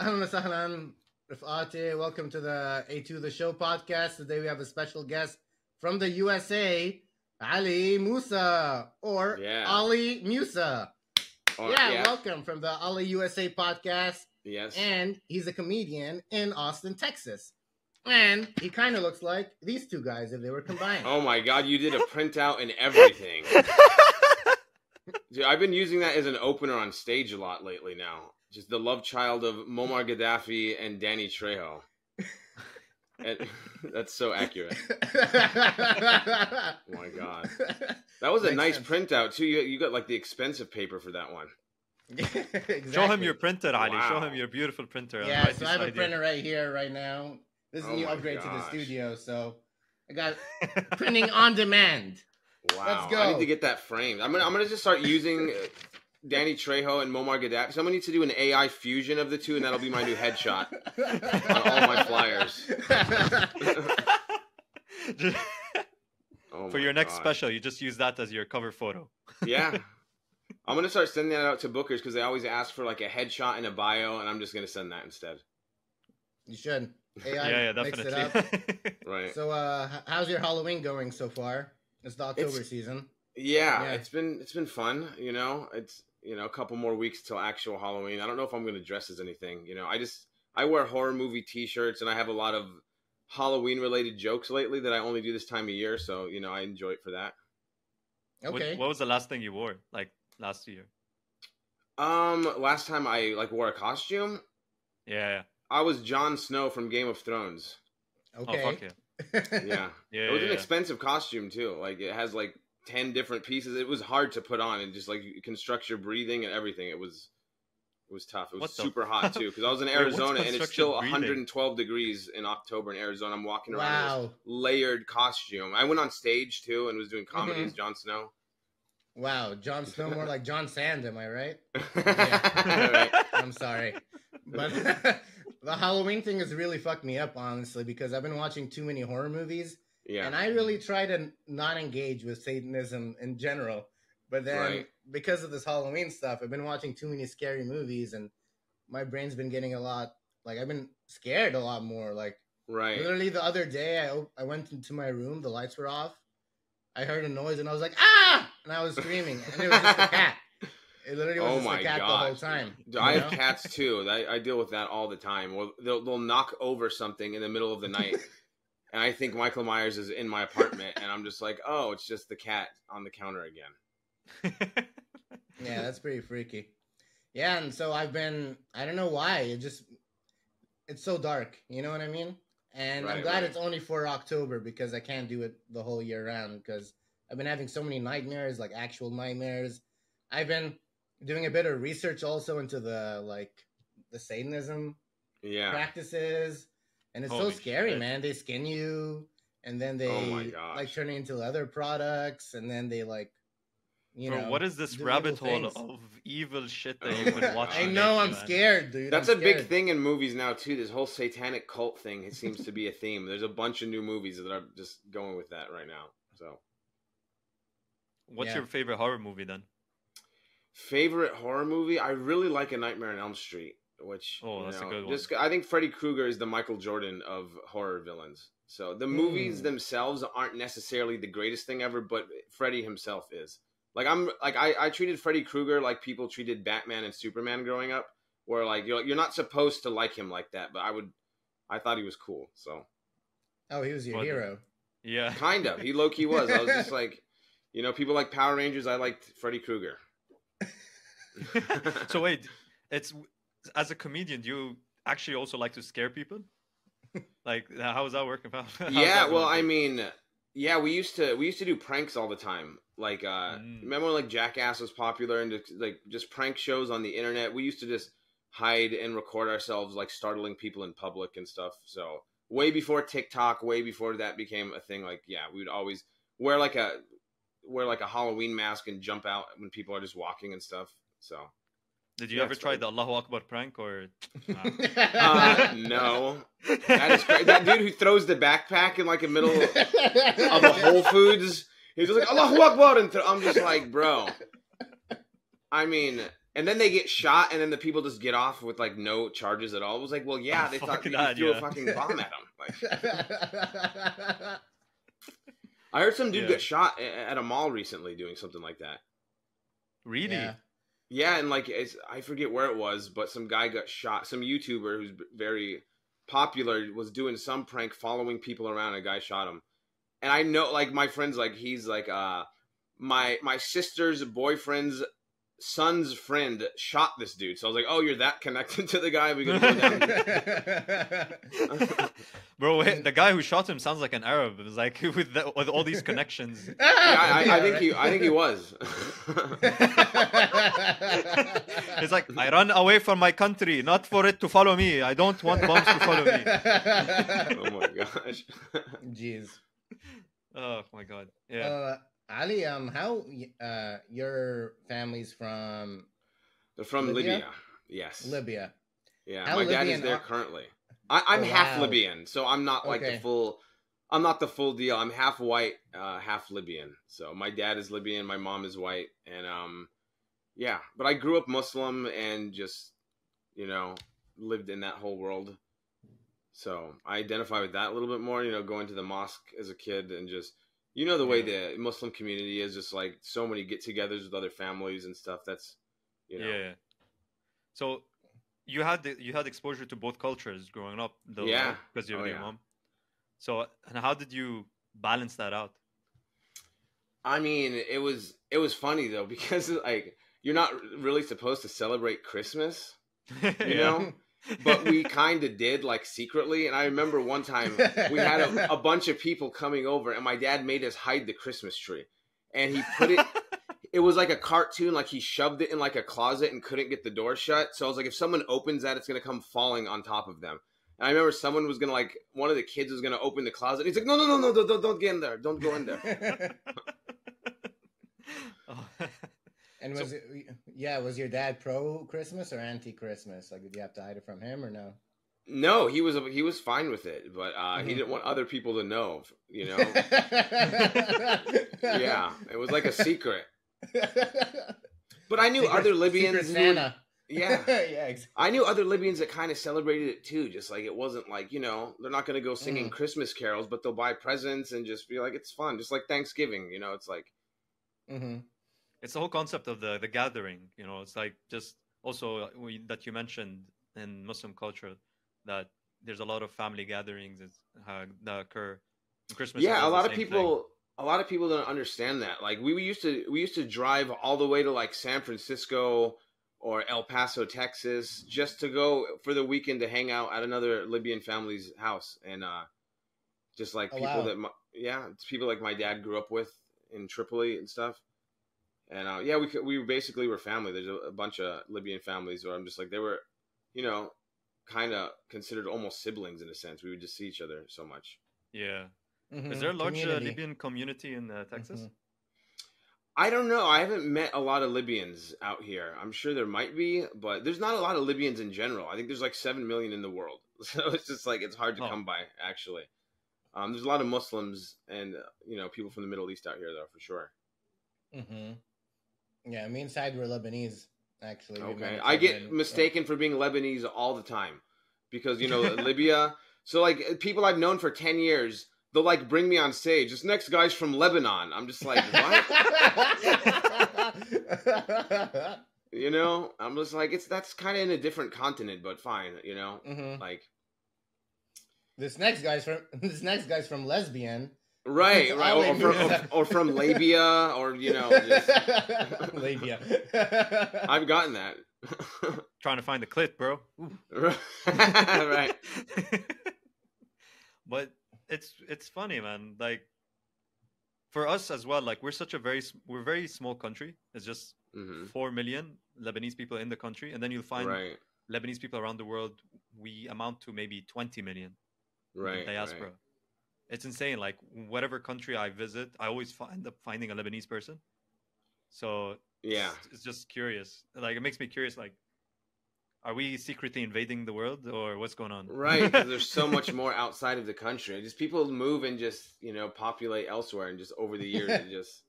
Ahlan sahlan, Rifati. Welcome to the A2 The Show podcast. Today we have a special guest from the USA, Ali Musa, or Yeah. Ali Musa. Or- yeah, welcome from the Ali USA podcast. Yes. And he's a comedian in Austin, Texas. And he kind of looks like these two guys if they were combined. oh my god, you did a printout and everything. Dude, I've been using that as an opener on stage a lot lately now. Just the love child of Muammar Gaddafi and Danny Trejo. And, that's so accurate. Oh my god. That was a nice sense. printout too. You, you got like the expensive paper for that one. exactly. Show him your printer, Ali. Show him your beautiful printer. Yeah, right so I have a printer right here, right now. This is Oh a new my upgrade to the studio, so I got printing on demand. Wow. Let's go. I need to get that framed. I'm gonna I'm gonna just start using uh, Danny Trejo and Muammar Gaddafi. Someone needs to do an AI fusion of the two, and that'll be my new headshot on all my flyers. Oh For my your next God. special, you just use that as your cover photo. Yeah. I'm gonna start sending that out to bookers because they always ask for like a headshot and a bio, and I'm just gonna send that instead. you should. AI yeah, yeah, mix it up. definitely. Right. So, uh, how's your Halloween going so far? It's the October It's- season. yeah, Yeah. it's been it's been fun. You know, it's you know a couple more weeks till actual Halloween. I don't know if I'm gonna dress as anything. You know, I just I wear horror movie T-shirts, and I have a lot of Halloween related jokes lately that I only do this time of year. So you know, I enjoy it for that. What- Okay. What, was the last thing you wore? Like last year? Um, last time I like wore a costume, Yeah, yeah. I was Jon Snow from Game of Thrones. okay. Oh, fuck yeah. Yeah. Yeah, it was yeah, an yeah. expensive costume too. Like it has like ten different pieces. It was hard to put on and just like you construct your breathing and everything. It was it was tough. It was What the super hot too because I was in Wait, Arizona and it's still breathing? 112 degrees in October in Arizona. I'm walking around in this wow. layered costume. I went on stage too and was doing comedy Mhm. as Jon Snow. Wow. Jon Snow more like John Sand, am I right? Right. I'm sorry. But the Halloween thing has really fucked me up, honestly, because I've been watching too many horror movies. Yeah. And I really try to not engage with Satanism in general. But then Right. because of this Halloween stuff, I've been watching too many scary movies and my brain's been getting a lot like I've been scared a lot more. Like right. literally the other day I I went into my room, the lights were off. I heard a noise and I was like, ah and I was screaming. And it was just a cat. It literally was Oh just my a cat the whole time. I you have cats too. I, I deal with that all the time. Well, they'll they'll knock over something in the middle of the night, and I think Michael Myers is in my apartment, and I'm just like, oh, it's just the cat on the counter again. Yeah, that's pretty freaky. Yeah, and so I've been I don't know why. It just it's so dark, you know what I mean? And I'm glad right. it's only for October because I can't do it the whole year round because I've been having so many nightmares, like actual nightmares. I've been doing a bit of research also into the like the Satanism Yeah. practices. And it's so scary, shit. man. They skin you and then they Oh like turn it into other products and then they like you Bro, know what is this rabbit hole things. of evil shit that Oh you've been watching? I know I'm man? scared, dude. That's I'm a big thing in movies now too. This whole satanic cult thing it seems to be a theme. There's a bunch of new movies that are just going with that right now. So, What's Yeah. your favorite horror movie then? favorite horror movie? I really like A Nightmare on Elm Street, which Oh, you that's a good one. Just I think Freddy Krueger is the Michael Jordan of horror villains. So the movies Mm. themselves aren't necessarily the greatest thing ever, but Freddy himself is. Like I'm like I, I treated Freddy Krueger like people treated Batman and Superman growing up, where like you're you're not supposed to like him like that, but I would I thought he was cool. So Oh, he was your What hero. Yeah. kind of he low key was. I was just like, you know, people like Power Rangers. I liked Freddy Krueger. so wait, it's as a comedian, do you actually also like to scare people? Like, how is that working? Yeah, that well, going? I mean, yeah, we used to we used to do pranks all the time. Like, uh, Mm. remember when like Jackass was popular and just, like just prank shows on the internet? We used to just hide and record ourselves like startling people in public and stuff. So way before TikTok, way before that became a thing. Like, yeah, we would always wear like a wear like a Halloween mask and jump out when people are just walking and stuff. So Did you yeah, ever try like- the Allahu Akbar prank or? uh, no, that is crazy. that dude who throws the backpack in like the middle of a Whole Foods. He's just like Allahu Akbar, and th- I'm just like, bro. I mean, and then they get shot, and then the people just get off with like no charges at all. It was like, well, yeah, Oh, they fuck thought you that, threw yeah. a fucking bomb at them. Like, I heard some dude Yeah. get shot at a mall recently doing something like that. Really? Yeah. And like I forget where it was, but some guy got shot. Some YouTuber who's very popular was doing some prank, following people around. A guy shot him, and I know, like my friends, like he's like uh my my sister's boyfriend's son's friend shot this dude. So I was like, oh, you're that connected to the guy? We gonna go down. Bro, wait, the guy who shot him sounds like an Arab. It was like with the, with all these connections. yeah, I, I, I think he, I think he was. It's like I run away from my country, not for it to follow me. I don't want bombs to follow me. oh my gosh. Jeez. Oh my god. Yeah. Uh, Ali, um, how uh your family's from They're from Libya? Libya. Yes. Libya? Yeah, How my dad is there are- currently. I, I'm Oh, half wow. Libyan, so I'm not like Okay. the full. I'm not the full deal. I'm half white, uh, half Libyan. So my dad is Libyan, my mom is white, and um, yeah. But I grew up Muslim and just, you know, lived in that whole world. So I identify with that a little bit more. You know, going to the mosque as a kid and just, you know, the way the Muslim community is, just like so many get-togethers with other families and stuff. That's, you know, Yeah. So you had the, you had exposure to both cultures growing up, though, Yeah. because you're Oh, your yeah. mom. So and how did you balance that out? I mean, it was it was funny though because like you're not really supposed to celebrate Christmas, you Yeah. know, but we kind of did like secretly. And I remember one time we had a, a bunch of people coming over, and my dad made us hide the Christmas tree, and he put it. It was like a cartoon, like he shoved it in like a closet and couldn't get the door shut. So I was like, if someone opens that, it's gonna come falling on top of them. And I remember someone was gonna like one of the kids was gonna open the closet. He's like, no, no, no, no, don't, don't, don't get in there, don't go in there. Oh. And So- was it, yeah, was your dad pro Christmas or anti Christmas? Like, did you have to hide it from him or no? No, he was he was fine with it, but uh, he Mhm. didn't want other people to know. You know, yeah, it was like a secret. But I knew Secret- other Libyans. Santa. yeah, yeah. Exactly. I knew other Libyans that kind of celebrated it too. Just like it wasn't like you know they're not going to go singing Mm. Christmas carols, but they'll buy presents and just be like it's fun, just like Thanksgiving. You know, it's like hmm it's the whole concept of the the gathering you know it's like just also uh, we, that you mentioned in muslim culture that there's a lot of family gatherings uh, that occur and christmas yeah, a lot of same thing. people. A lot of people don't understand that. Like we used to, we used to drive all the way to like San Francisco or El Paso, Texas, just to go for the weekend to hang out at another Libyan family's house, and uh, just like Oh, people wow. that, my, yeah, it's people like my dad grew up with in Tripoli and stuff. And uh, yeah, we we basically were family. There's a, a bunch of Libyan families where I'm just like they were, you know, kind of considered almost siblings in a sense. We would just see each other so much. yeah Mm-hmm. is there a large uh, libyan community in uh, texas Mhm. I don't know. I haven't met a lot of Libyans out here. I'm sure there might be, but there's not a lot of Libyans in general. I think there's like seven million in the world, so it's just like it's hard to Oh. come by. Actually, um, there's a lot of Muslims and uh, you know people from the Middle East out here, though, for sure. hmm Yeah, me and Side were Lebanese. Actually, Okay, I get in- mistaken for being Lebanese all the time because you know Libya. So like people I've known for ten years, they'll like bring me on stage. This next guy's from Lebanon. I'm just like, what? you know, I'm just like, it's that's kind of in a different continent, but fine. You know, Mhm. like This next guy's from this next guy's from lesbian. Right, right, or, they or, knew- or, or from labia, or you know, just, labia. I've gotten that. trying to find the clit bro Ooh. right. but it's it's funny man like for us as well like we're such a very we're a very small country it's just hmm 4 million lebanese people in the country and then you'll find Right. lebanese people around the world we amount to maybe 20 million in Right. diaspora right. It's insane like whatever country i visit i always fi- end up finding a lebanese person so Yeah. it's, it's just curious like it makes me curious like are we secretly invading the world or what's going on Right, there's so much more outside of the country. Just people move and just you know populate elsewhere, and just over the years, it just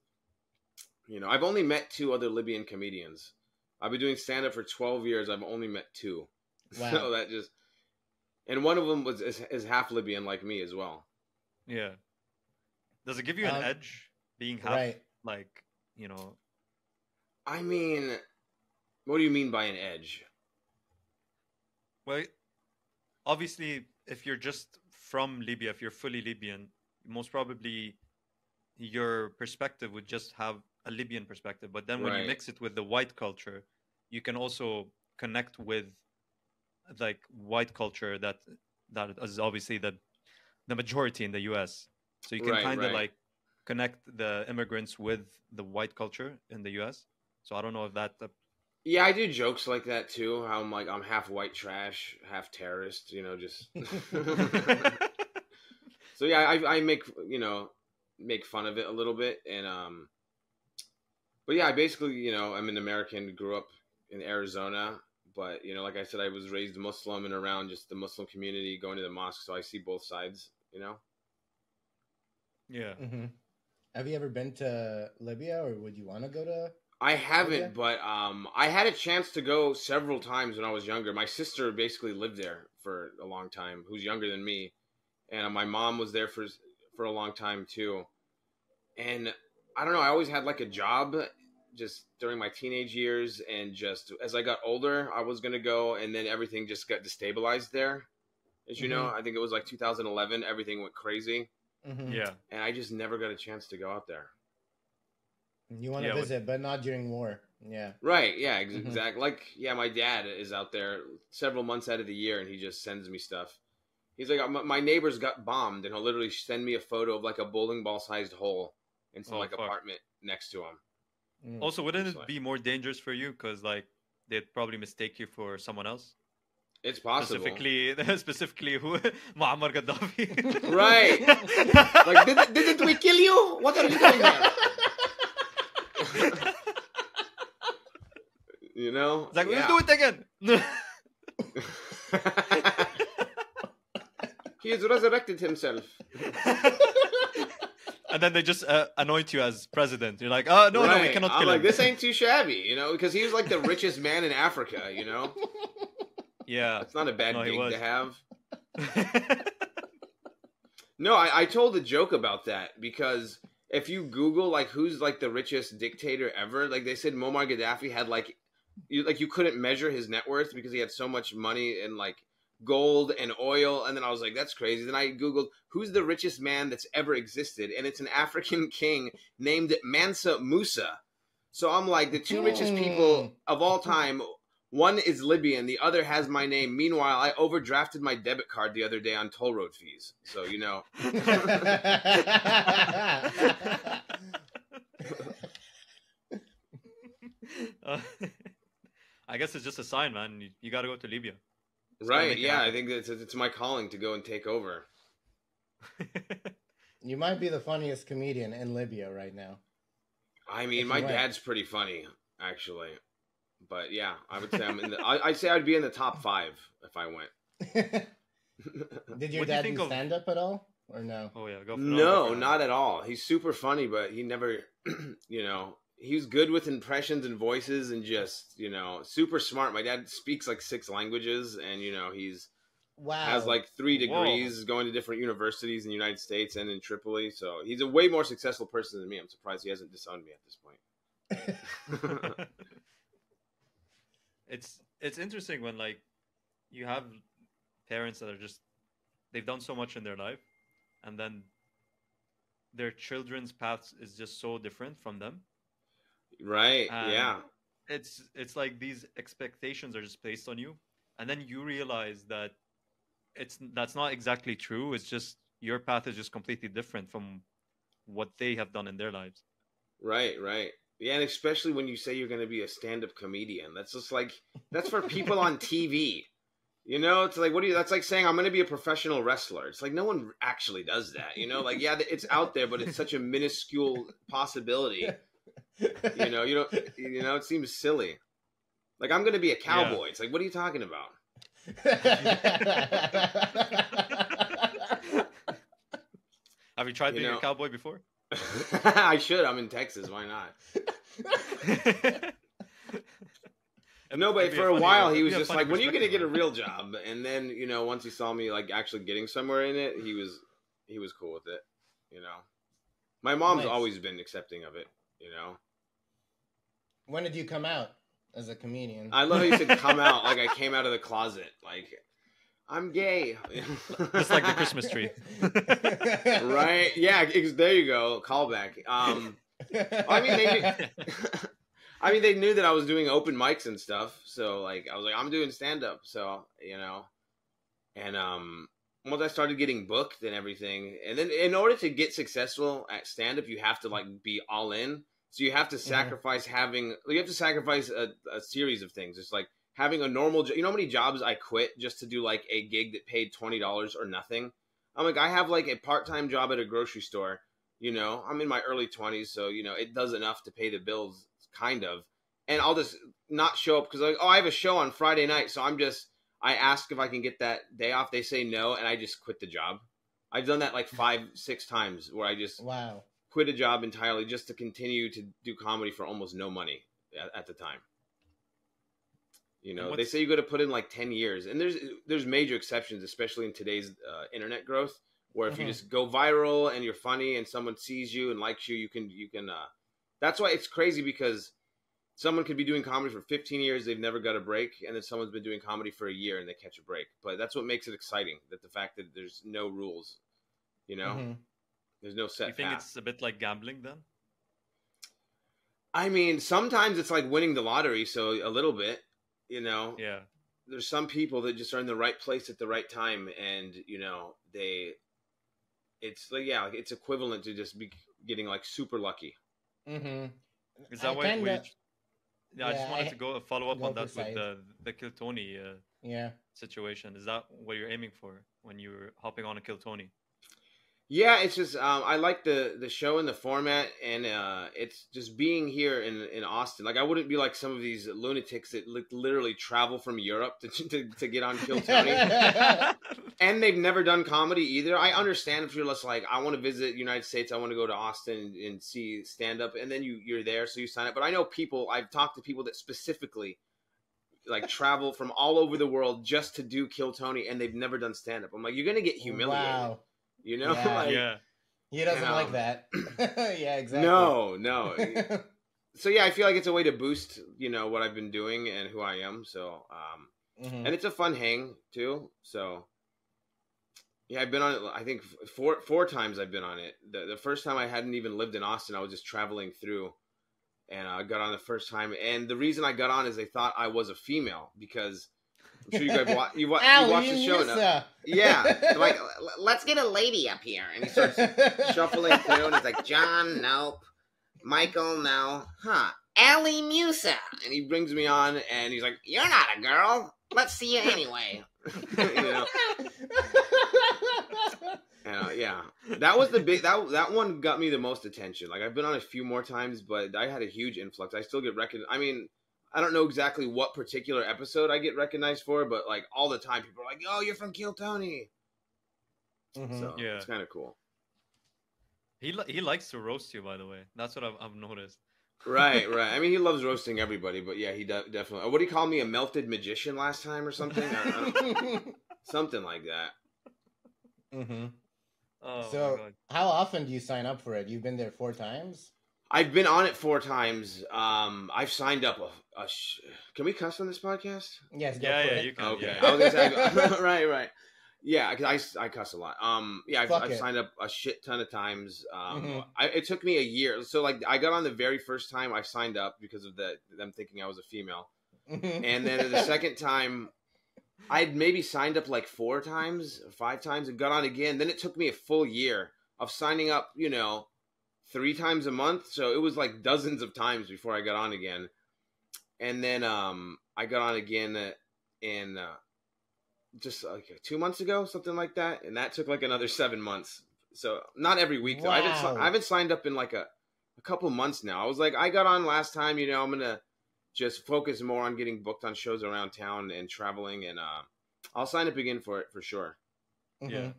you know, I've only met two other Libyan comedians, I've been doing stand up for 12 years. I've only met two. Wow. So that just, and one of them was is, is half Libyan like me as well. Yeah. Does it give you an Um, edge being half right. like you know? I mean, what do you mean by an edge? Well, obviously, if you're just from Libya, if you're fully Libyan, most probably your perspective would just have a Libyan perspective. But then when you mix it with the white culture, you can also connect with like white culture that that is obviously the the majority in the U.S. So you can Right, kind of right. like connect the immigrants with the white culture in the U.S. So I don't know if that uh, Yeah, I do jokes like that too. How I'm like I'm half white trash, half terrorist. You know, just so yeah, I I make you know make fun of it a little bit, and um, but yeah, I basically you know I'm an American, grew up in Arizona, but you know, like I said, I was raised Muslim and around just the Muslim community, going to the mosque, so I see both sides. You know, yeah. hmm Have you ever been to Libya, or would you want to go to? I haven't, Yeah. but um, I had a chance to go several times when I was younger. My sister basically lived there for a long time, who's younger than me, and my mom was there for for a long time too. And I don't know, I always had like a job just during my teenage years, and just as I got older, I was gonna go, and then everything just got destabilized there. As you know, I think it was like 2011, everything went crazy, Mhm. Yeah. and I just never got a chance to go out there. You want to Yeah, visit, but not during war. Yeah. Right. Yeah. Ex- Mhm. Exactly. Like, yeah, my dad is out there several months out of the year, and he just sends me stuff. He's like, my, my neighbors got bombed, and he'll literally send me a photo of like a bowling ball sized hole in some Oh, like fuck. apartment next to him. Mm. Also, wouldn't It's it like- be more dangerous for you because like they'd probably mistake you for someone else? It's possible. Specifically, specifically who Muammar Gaddafi. Right. Like, did, didn't we kill you? What are you doing here? you know? It's like Yeah. we'll do it again. he has resurrected himself. and then they just uh, anoint you as president. You're like, oh no, no, we Right. cannot I'm kill like, him. this ain't too shabby, you know, because he was like the richest man in Africa, you know. Yeah. That's not a bad No, gig to have. No, I, I told a joke about that because if you Google like who's like the richest dictator ever, like they said Muammar Gaddafi had like you like you couldn't measure his net worth because he had so much money and like gold and oil and then I was like that's crazy. Then I googled who's the richest man that's ever existed and it's an African king named Mansa Musa. So I'm like the two richest people hmm. of all time one is Libyan, the other has my name. Meanwhile, I overdrafted my debit card the other day on toll road fees. So, you know, Uh, I guess it's just a sign, man. You, you got to go to Libya. right? make it Yeah, I think it's it's my calling to go and take over. you might be the funniest comedian in Libya right now. I mean, my went. dad's pretty funny, actually. But yeah, I would say I'm in the. I, I'd say I'd be in the top five if I went. Did your What do you dad think do of- stand up at all, or no? oh yeah, go for no, oh, it. not at all. He's super funny, but he never, you know, he's good with impressions and voices and just, you know, super smart. My dad speaks like six languages and, you know, he's Wow. has like three Whoa. degrees going to different universities in the United States and in Tripoli. So he's a way more successful person than me. I'm surprised he hasn't disowned me at this point. it's it's interesting when like you have parents that are just they've done so much in their life and then their children's paths is just so different from them right? Um, yeah. it's it's like these expectations are just placed on you and then you realize that it's that's not exactly true it's just your path is just completely different from what they have done in their lives Right, right. Yeah, and especially when you say you're going to be a stand-up comedian. That's just like that's for people on TV. You know, it's like what do you that's like saying I'm going to be a professional wrestler. It's like no one actually does that, you know? Like yeah, it's out there, but it's such a minuscule possibility. You know, you don't you know, it seems silly. Like I'm going to be a cowboy. It's like what are you talking about? have you tried You being know- a cowboy before I should. I'm in Texas. Why not? No, but for a a funny- while he was just like, "When are you gonna get a real job?" And then you know, once he saw me like actually getting somewhere in it, he was he was cool with it. You know, my mom's Nice. always been accepting of it. You know, When did you come out as a comedian? I love how you said "come out" like I came out of the closet. Like I'm gay. Just like the Christmas tree. right? Yeah, ex- there you go. Callback. Um, I mean, they I mean, they knew that I was doing open mics and stuff, so like I was like, I'm doing stand up, so you know, and um, once I started getting booked and everything, and then in order to get successful at stand up, you have to like be all in. So you have to sacrifice having, you have to sacrifice a, a series of things. It's like having a normal, you know, how many jobs I quit just to do like a gig that paid twenty dollars or nothing. I'm like, I have like a part time job at a grocery store. You know, I'm in my early 20s, so you know it does enough to pay the bills, kind of. And I'll just not show up because like, oh, I have a show on Friday night, so I'm just. I ask if I can get that day off. They say no, and I just quit the job. I've done that like five, six times where I just wow. quit a job entirely just to continue to do comedy for almost no money at, at the time. You know, they say you got to put in like ten years, and there's there's major exceptions, especially in today's uh, internet growth, where if you Mhm. just go viral and you're funny and someone sees you and likes you, you can you can. Uh, that's why it's crazy because someone could be doing comedy for 15 years, they've never got a break, and then someone's been doing comedy for a year and they catch a break. But that's what makes it exciting that the fact that there's no rules, you know, Mhm. there's no set you think path. it's a bit like gambling then? I mean, sometimes it's like winning the lottery, so a little bit, you know. Yeah. There's some people that just are in the right place at the right time, and you know they. It's like yeah, like it's equivalent to just be getting like super lucky. Mm-hmm. Is that I why kinda- we? Yeah, I just wanted I- to go follow up go on for that with the the Kill Tony uh, Yeah. situation. Is that what you're aiming for when you're hopping on a Kill Tony? Yeah, it's just um, I like the the show and the format, and uh, it's just being here in in Austin. Like I wouldn't be like some of these lunatics that li- literally travel from Europe to to, to get on Kill Tony. and they've never done comedy either. I understand if you're just like, I want to visit United States, I want to go to Austin and, and see stand up, and then you you're there, so you sign up. But I know people. I've talked to people that specifically like travel from all over the world just to do Kill Tony, and they've never done stand up. I'm like, you're gonna get humiliated, Wow. You know? Yeah. like, yeah. He doesn't And, like um, that. yeah, exactly. No, no. so yeah, I feel like it's a way to boost, you know, what I've been doing and who I am. So, um, Mhm. and it's a fun hang too. So, yeah, I've been on it. I think four four times I've been on it. The the first time I hadn't even lived in Austin. I was just traveling through, and I got on the first time. And the reason I got on is they thought I was a female because I'm sure you guys wa- you, wa- you Al, watched you the show. now. Yeah, like "L- let's get a lady up here, and he starts shuffling through, and he's like, John, nope. Michael, no. Huh. Allie Musa. And he brings me on, and he's like, You're not a girl. Let's see you anyway. you know, uh, yeah. That was the big, that, that one got me the most attention. Like, I've been on a few more times, but I had a huge influx. I still get recognized. I mean, I don't know exactly what particular episode I get recognized for, but like all the time, people are like, "Oh, you're from Kill Tony." Mhm. So Yeah. it's kind of cool. He li- he likes to roast you, by the way. That's what I've, I've noticed. right, right. I mean, he loves roasting everybody, but yeah, he de- definitely. What do you call me? A melted magician last time or something? I- I something like that. Mhm. Oh So- my god. How often do you sign up for it? You've been there four times. I've been on it four times. Um, I've signed up a. a sh- Can we cuss on this podcast? Yes. Yeah, yeah, it. you can. Okay, Yeah. I was gonna say, right, right. Yeah, because I, I cuss a lot. Um, yeah, I've, I've signed up a shit ton of times. Um, Mhm. I, it took me a year. So like, I got on the very first time I signed up because of the them thinking I was a female. Mhm. and then the second time i'd maybe signed up like four times five times and got on again then it took me a full year of signing up you know three times a month so it was like dozens of times before i got on again and then um i got on again uh, in uh, just like two months ago something like that and that took like another seven months so not every week though. I, haven't. I haven't signed up in like a, a couple months now i was like i got on last time you know i'm gonna just focus more on getting booked on shows around town and traveling and uh I'll sign up again for it for sure. Mhm. Yeah.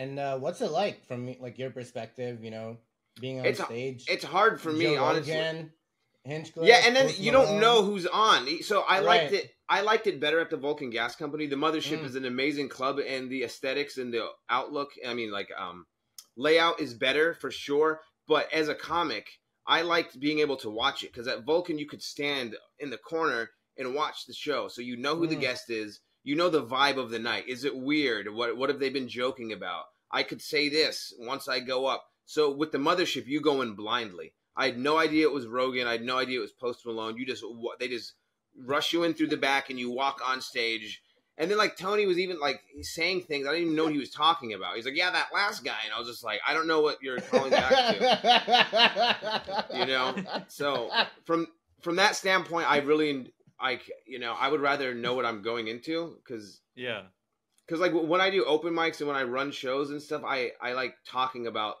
And uh, what's it like from like your perspective? You know, being on It's- stage. It's hard for me Joe honestly. Rogan Hinchcliffe. Yeah, and then Post you don't know who's on. So I liked it. I liked it better at the Vulcan Gas Company. The Mothership Mm. is an amazing club, and the aesthetics and the outlook. I mean, like um, layout is better for sure. But as a comic, I liked being able to watch it because at Vulcan you could stand in the corner and watch the show, so you know who the Mm. guest is. You know the vibe of the night. Is it weird? What what have they been joking about? I could say this once I go up. So with the mothership, you go in blindly. I had no idea it was Rogan. I had no idea it was Post Malone. You just they just rush you in through the back and you walk on stage. And then like Tony was even like saying things I didn't even know what he was talking about. He's like, "Yeah, that last guy," and I was just like, "I don't know what you're calling back to." You know? So from from that standpoint, I really like you know I would rather know what I'm going into because Yeah. because like when I do open mics and when I run shows and stuff, I I like talking about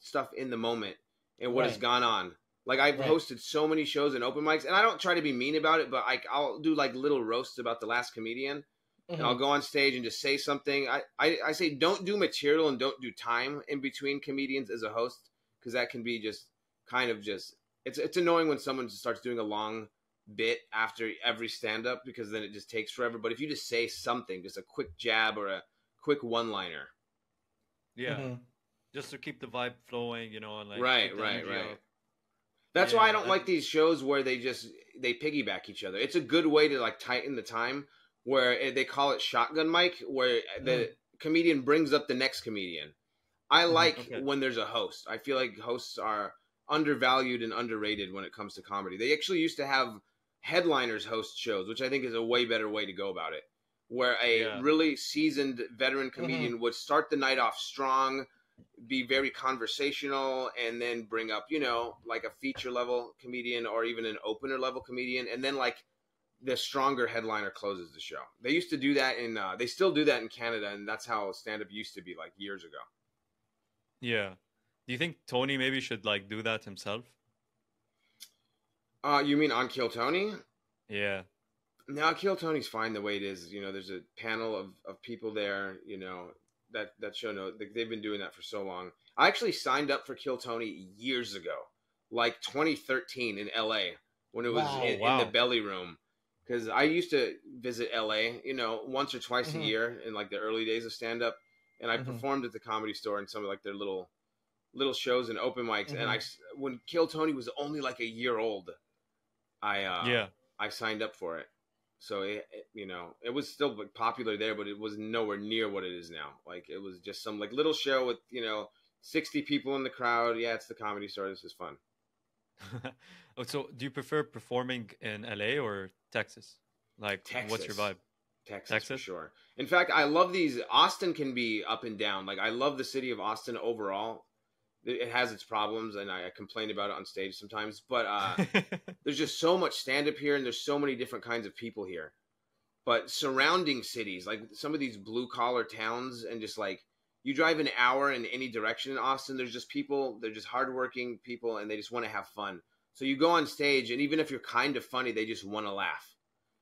stuff in the moment and what has gone on. Like I've Right. hosted so many shows and open mics, and I don't try to be mean about it, but I, I'll do like little roasts about the last comedian, and Mm-hmm. I'll go on stage and just say something. I, I I say don't do material and don't do time in between comedians as a host because that can be just kind of just it's it's annoying when someone just starts doing a long bit after every stand up because then it just takes forever. But if you just say something, just a quick jab or a quick one liner, Yeah. Mhm. Just to keep the vibe flowing, you know, and like Right, right, right. up. That's why I don't that- like these shows where they just they piggyback each other. It's a good way to like tighten the time where eh, they call it shotgun mic, where the mm. comedian brings up the next comedian. I mm-hmm. like Okay. when there's a host. I feel like hosts are undervalued and underrated when it comes to comedy. They actually used to have headliners host shows, which I think is a way better way to go about it. Where a Yeah. really seasoned veteran comedian would start the night off strong, be very conversational and then bring up, you know, like a feature level comedian or even an opener level comedian and then like the stronger headliner closes the show. They used to do that in uh, they still do that in Canada and that's how stand up used to be like years ago. Yeah. Do you think Tony maybe should like do that himself? Uh you mean on Kill Tony? Yeah. No, Kill Tony's fine the way it is. You know, there's a panel of, of people there, you know, that that show no they- they've been doing that for so long. I actually signed up for Kill Tony years ago, like 2013 in LA when it was Wow. in, Wow. in the belly room. Because I used to visit LA, you know, once or twice Mhm. a year in like the early days of stand up, and I Mhm. performed at the comedy store in some of like their little little shows and open mics. And Mhm. I s- when Kill Tony was only like a year old, I uh, yeah. I signed up for it. So it, it- you know, it was still popular there, but it was nowhere near what it is now. Like it was just some like little show with you know sixty people in the crowd. Yeah, it's the comedy store. This is fun. oh, so do you prefer performing in LA or Texas? Like, what's your vibe? Texas, for Texas? sure. In fact, I love these. Austin can be up and down. Like I love the city of Austin overall. It it has its problems, and I, I complain about it on stage sometimes. But uh, there's just so much stand up here and there's so many different kinds of people here but surrounding cities like some of these blue collar towns and just like you drive an hour in any direction in austin there's just people they're just hardworking people and they just want to have fun so you go on stage and even if you're kind of funny they just want to laugh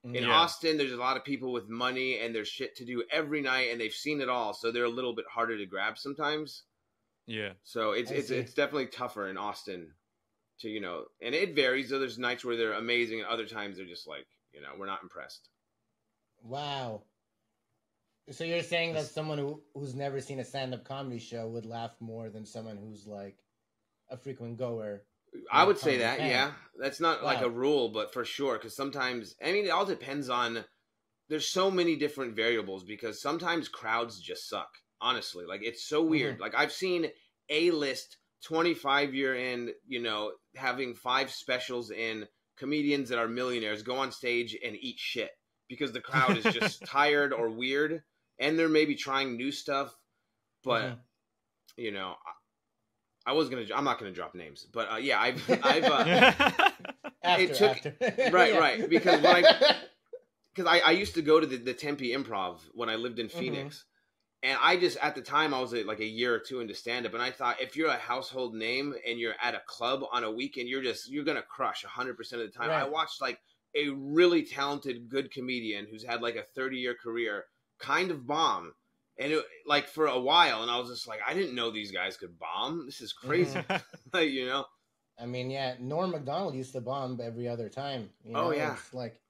in Yeah. austin there's a lot of people with money and there's shit to do every night and they've seen it all so they're a little bit harder to grab sometimes yeah. so it's I it's see. it's definitely tougher in Austin to you know, and it varies. So there's nights where they're amazing, and other times they're just like you know we're not impressed. Wow. So you're saying that someone who who's never seen a stand up comedy show would laugh more than someone who's like a frequent goer. I would say that, can. yeah, that's not like a rule, but for sure, because sometimes I mean it all depends on. There's so many different variables because sometimes crowds just suck. Honestly, like it's so weird. Mm-hmm. Like I've seen a list 25 year in, you know, having five specials in comedians that are millionaires go on stage and eat shit because the crowd is just tired or weird and they're maybe trying new stuff but Mhm. you know I, I was gonna i'm not gonna drop names but uh, yeah i've i've uh, After, It took- after. right, Yeah. right, because when I- because I, I used to go to the, the Tempe Improv when I lived in Mhm. Phoenix, and I just at the time I was like a year or two into stand up, and I thought if you're a household name and you're at a club on a weekend, you're just you're gonna crush hundred percent of the time. I watched like a really talented, good comedian who's had like a thirty year career, kind of bomb, and it, like for a while, and I was just like, I didn't know these guys could bomb. This is crazy, like, you know. I mean, yeah, Norm Macdonald used to bomb every other time. You oh, know? Oh, yeah. it's like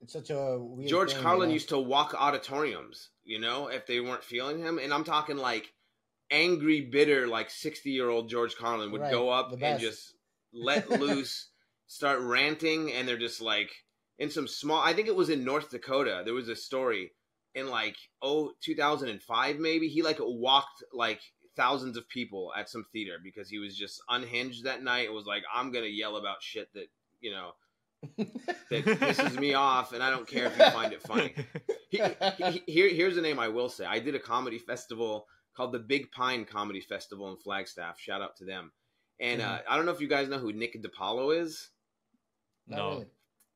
it's such a weird George thing, you Carlin know? used to walk auditoriums, you know, if they weren't feeling him. And I'm talking like angry, bitter, like 60 year old George Carlin would Right, go up and just let loose, start ranting. And they're just like in some small, I think it was in North Dakota. There was a story in like, oh, 2005 maybe. He like walked like thousands of people at some theater because he was just unhinged that night. It was like, I'm going to yell about shit that, you know, that pisses me off. And I don't care if you find it funny. He- he- here, here's a name I will say. I did a comedy festival called the Big Pine Comedy Festival in Flagstaff. Shout out to them. And uh, I don't know if you guys know who Nick DiPaolo is. No.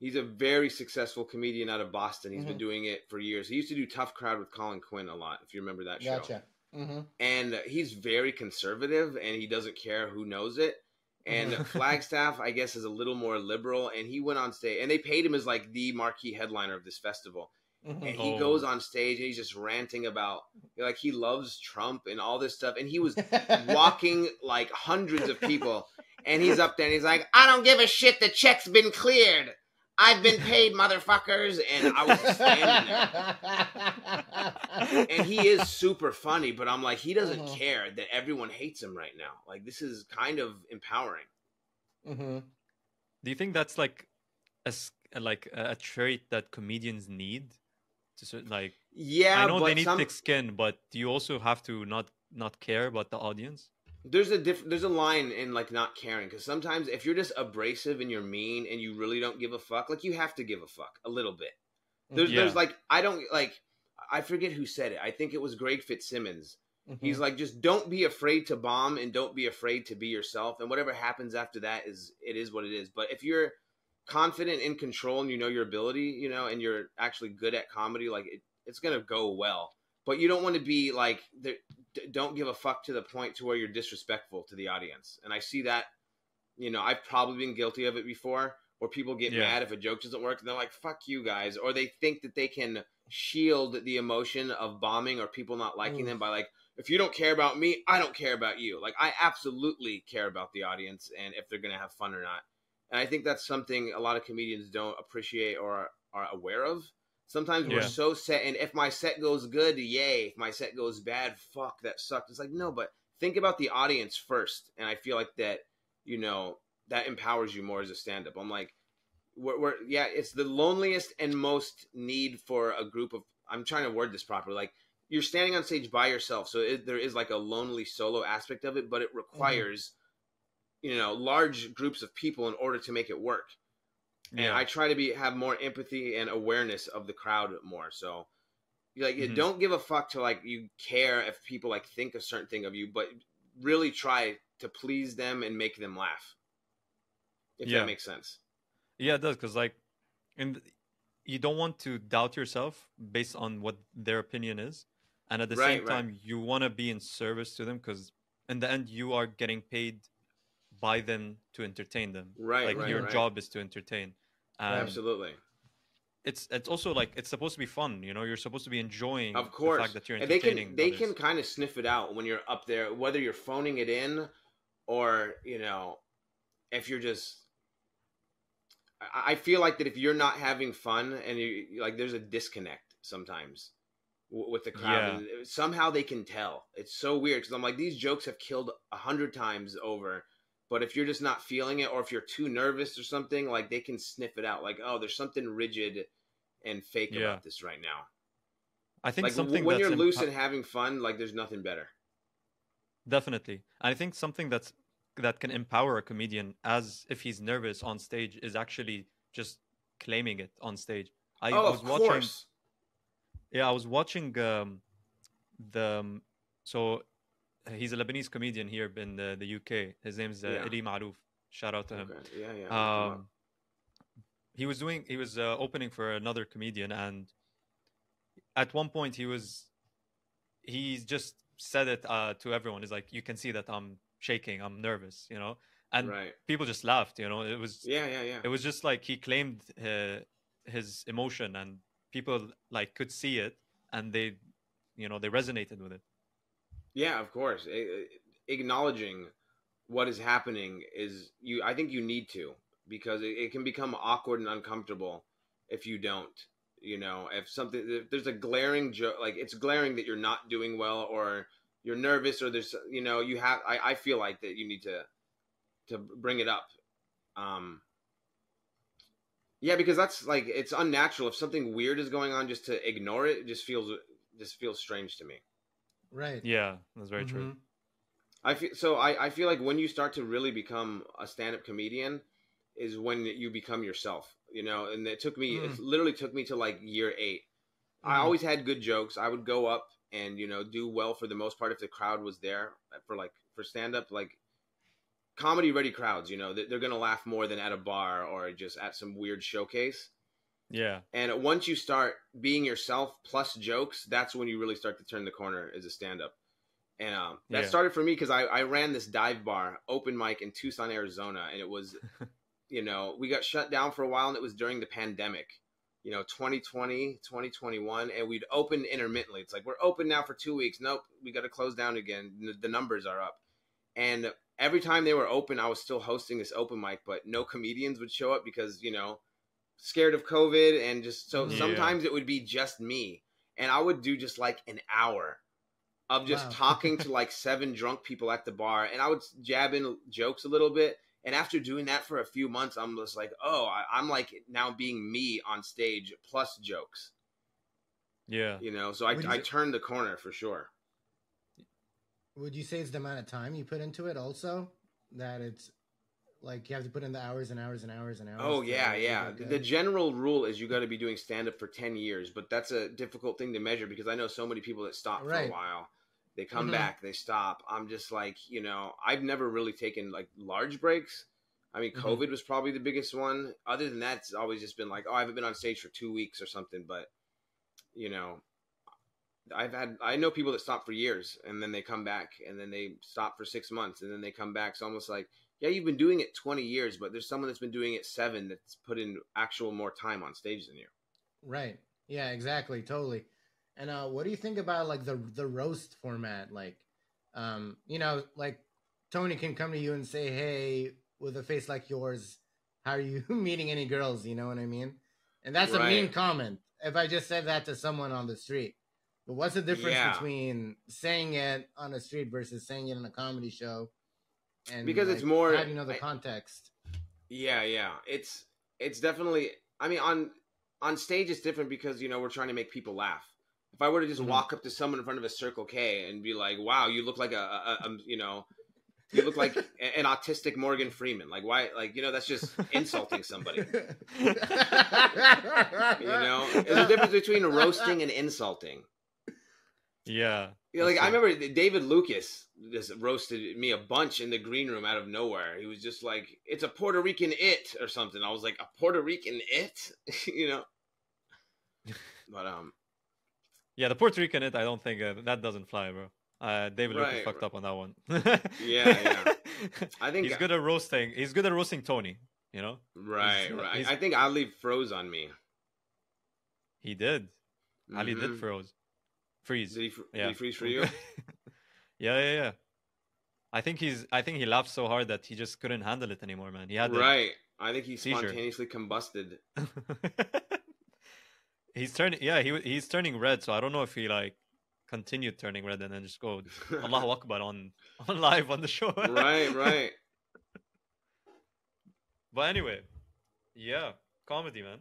He's a very successful comedian out of Boston. He's been Mhm. doing it for years. He used to do Tough Crowd with Colin Quinn a lot, if you remember that show. Gotcha. hmm And he's very conservative, and he doesn't care who knows it. And Mhm. Flagstaff, I guess, is a little more liberal. And he went on stage, and they paid him as like the marquee headliner of this festival. hmm and he Oh. goes on stage and he's just ranting about like he loves Trump and all this stuff and he was walking like hundreds of people and he's up there and he's like I don't give a shit the check's been cleared I've been paid motherfuckers and I was just standing there and he is super funny but I'm like he doesn't Mhm. care that everyone hates him right now like this is kind of empowering hmm Do you think that's like a s- like a a trait that comedians need to sort like? yeah I know but they need some, thick skin, but do you also have to not not care about the audience? There's a diff- there's a line in like not caring because sometimes if you're just abrasive and you're mean and you really don't give a fuck like you have to give a fuck a little bit. There's Yeah. there's like i don't like i forget who said it. I think it was greg fitzsimmons. Mm-hmm. he's like just don't be afraid to bomb and don't be afraid to be yourself and whatever happens after that is it is what it is. But if you're confident in control and you know your ability you know and you're actually good at comedy like it, it's gonna go well. But you don't want to be like the, d- don't give a fuck to the point to where you're disrespectful to the audience. And i see that you know i've probably been guilty of it before where people get Yeah. mad if a joke doesn't work and they're like fuck you guys. Or they think that they can shield the emotion of bombing or people not liking Mm. them by like if you don't care about me i don't care about you. Like i absolutely care about the audience and if they're going to have fun or not. And i think that's something a lot of comedians don't appreciate or are, are aware of sometimes we're so set and if my set goes good yay. If my set goes bad fuck that sucked. It's like no but think about the audience first and i feel like that you know that empowers you more as a stand-up. I'm like we're, we're yeah it's the loneliest and most need for a group of i'm trying to word this properly like you're standing on stage by yourself so it, there is like a lonely solo aspect of it but it mm-hmm. requires you know large groups of people in order to make it work and I try to be have more empathy and awareness of the crowd more. So, like, you Mhm. don't give a fuck to like you care if people like think a certain thing of you, but really try to please them and make them laugh. If Yeah. that makes sense. Yeah, it does because like, and you don't want to doubt yourself based on what their opinion is, and at the Right, same right. time, you want to be in service to them because in the end, you are getting paid by them to entertain them. Right, Like right, your job is to entertain. And Absolutely. It's it's also like it's supposed to be fun. You know, you're supposed to be enjoying Of course. the fact that you're and they entertaining. can they can kind of sniff it out when you're up there, whether you're phoning it in or you know, if you're just. I I feel like that if you're not having fun and you like, there's a disconnect sometimes with the crowd, Yeah. and somehow they can tell. It's so weird because I'm like, these jokes have killed a hundred times over. But if you're just not feeling it, or if you're too nervous or something, like they can sniff it out. Like, oh, there's something rigid and fake Yeah. about this right now I think like something when you're loose and having fun, like there's nothing better. Definitely. I think something that's that can empower a comedian as if he's nervous on stage is actually just claiming it on stage. I oh, was watching course. yeah, I was watching um the um, so he's a Lebanese comedian here in the, the UK. His name's uh, Yeah. Ali Marouf. Shout out to him. Okay. Yeah, yeah. look him up. Um he was doing he was uh, opening for another comedian and at one point he was he just said it uh, to everyone. He's like, you can see that I'm shaking, I'm nervous, you know, and right. people just laughed. You know, it was Yeah, yeah, yeah. it was just like he claimed uh, his emotion, and people like could see it, and they, you know, they resonated with it. Yeah, of course. A- Acknowledging what is happening is you. I think you need to because it, it can become awkward and uncomfortable if you don't. You know, if something if there's a glaring joke, like it's glaring that you're not doing well or you're nervous or there's you know you have I, I feel like that you need to to bring it up um yeah because that's like it's unnatural if something weird is going on just to ignore it, it just feels just feels strange to me Right. Yeah, that's very true. Mhm. i feel so I, I feel like when you start to really become a stand-up comedian is when you become yourself you know and it took me it literally took me to like year 8 I Mhm. always had good jokes. I would go up and you know do well for the most part if the crowd was there for like for stand up like comedy ready crowds. You know they- they're gonna laugh more than at a bar or just at some weird showcase. Yeah, And once you start being yourself plus jokes, that's when you really start to turn the corner as a stand up. And um, that Yeah. started for me because I, I ran this dive bar open mic in Tucson, Arizona, and it was, you know, we got shut down for a while, and it was during the pandemic, you know, 2020, 2021, and we'd open intermittently. It's like we're open now for two weeks. Nope, we got to close down again. The- The numbers are up, and every time they were open, I was still hosting this open mic, but no comedians would show up because you know, scared of COVID, and just so Yeah. sometimes it would be just me, and I would do just like an hour of just Wow. talking to like seven drunk people at the bar, and I would jab in jokes a little bit. And after doing that for a few months, I'm just like, oh, I, I'm like now being me on stage plus jokes, yeah. you know. So I, I say- turned the corner for sure. Would you say it's the amount of time you put into it also? That it's like you have to put in the hours and hours and hours and hours. Oh yeah, yeah. The general rule is you got to be doing stand up for 10 years, but that's a difficult thing to measure because I know so many people that stop for a while. They come Mhm. back, they stop. I'm just like, you know, I've never really taken like large breaks. I mean, Mhm. COVID was probably the biggest one. Other than that, it's always just been like, oh, I haven't been on stage for 2 weeks or something, but you know, I've had I know people that stop for years and then they come back and then they stop for 6 months and then they come back. It's almost like yeah, you've been doing it 20 years, but there's someone that's been doing it seven that's put in actual more time on stage than you. Right. Yeah, exactly. Totally. And uh what do you think about like the the roast format? Like um, you know, like Tony can come to you and say, Hey, with a face like yours, how are you meeting any girls? You know what I mean? And that's a mean comment if I just said that to someone on the street. But what's the difference Yeah. between saying it on a street versus saying it in a comedy show? And Because it's more- how do you know the I- context? Yeah, yeah. It's it's definitely I mean on on stage it's different because you know we're trying to make people laugh. If I were to just Mhm. walk up to someone in front of a Circle K and be like, "Wow, you look like a, a, a you know, you look like an autistic Morgan Freeman." Like why like you know that's just insulting somebody. You know, there's a difference between roasting and insulting. Yeah. Know, like I remember David Lucas just roasted me a bunch in the green room out of nowhere. He was just like, "It's a Puerto Rican it" or something. I was like, "A Puerto Rican it," you know. But um, Yeah, the Puerto Rican it, I don't think uh, that doesn't fly, bro. Uh, David Lucas fucked right. up on that one. Yeah, yeah. I think he's good at roasting. He's good at roasting Tony. You know, right, he's- right. he's- I think Ali froze on me. he did. Ali did Mhm. froze, freeze. Did he, fr- yeah, did he freeze for you? yeah, yeah, yeah. I think he's. I think he laughed so hard that he just couldn't handle it anymore, man. He had right. I think he Seizure. spontaneously combusted. he's turning. Yeah, he he's turning red. So I don't know if he like continued turning red and then just go Allahu Akbar on on live on the show. right, right. But anyway, yeah, comedy, man.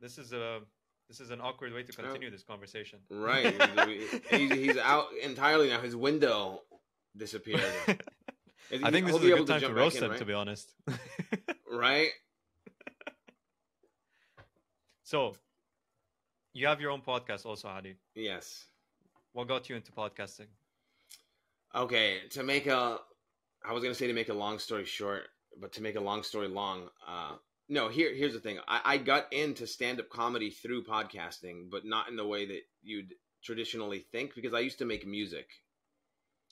This is a this is an awkward way to continue this conversation. Right. he's, he's out entirely now. His window disappeared. I think this is a good time to back roast in, him, right? to be honest. Right? so, you have your own podcast also, Hadi. Yes. What got you into podcasting? Okay, to make a, I was gonna say to make a long story short, but to make a long story long, uh, no. Here, here's the thing. I, I got into stand-up comedy through podcasting, but not in the way that you'd traditionally think, because I used to make music.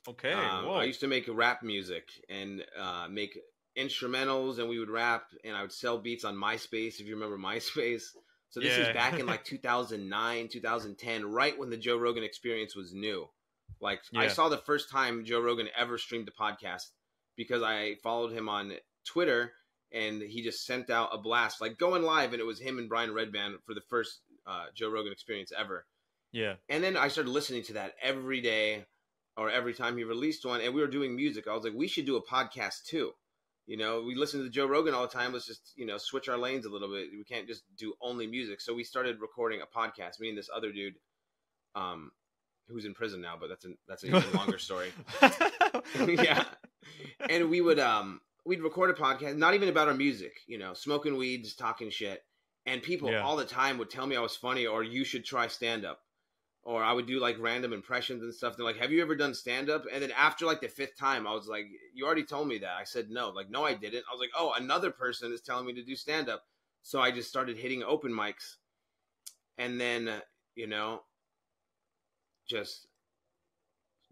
Okay, Um. I used to make rap music and uh, make instrumentals, and we would rap, and I would sell beats on MySpace. If you remember MySpace. So this is back in like 2009, 2010, right when the Joe Rogan Experience was new. Like I saw the first time Joe Rogan ever streamed a podcast because I followed him on Twitter and he just sent out a blast like going live and it was him and Brian Redban for the first uh, Joe Rogan experience ever. Yeah. And then I started listening to that every day or every time he released one and we were doing music. I was like, we should do a podcast too. You know, we listen to Joe Rogan all the time. Let's just, you know, switch our lanes a little bit. We can't just do only music. So we started recording a podcast, me and this other dude, um, who's in prison now, but that's a that's an even longer story. yeah. And we would um we'd record a podcast, not even about our music, you know, smoking weeds, talking shit. And people Yeah. all the time would tell me I was funny or you should try stand up. Or I would do like random impressions and stuff. They're like, Have you ever done stand up? And then after like the fifth time, I was like, You already told me that. I said no. Like, no, I didn't. I was like, Oh, another person is telling me to do stand up. So I just started hitting open mics. And then, you know, just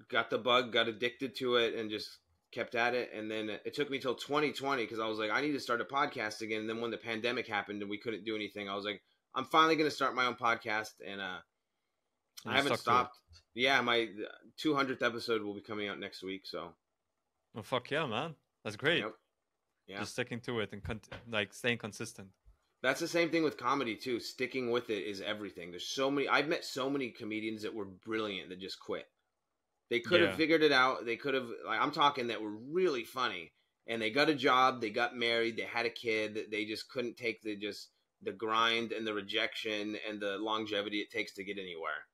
got the bug, got addicted to it, and just kept at it. And then it took me till 2020 because I was like, I need to start a podcast again. And then when the pandemic happened and we couldn't do anything, I was like, I'm finally going to start my own podcast. And uh, You I haven't stuck to it. stopped. Yeah, my 200th episode will be coming out next week. So, Oh fuck yeah, man. That's great. Yep. Yeah. Just sticking to it and con- like staying consistent. That's the same thing with comedy too. Sticking with it is everything. There's so many. I've met so many comedians that were brilliant that just quit. They could Yeah. have figured it out. They could have. Like I'm talking that were really funny, and they got a job. They got married. They had a kid. They just couldn't take the just the grind and the rejection and the longevity it takes to get anywhere.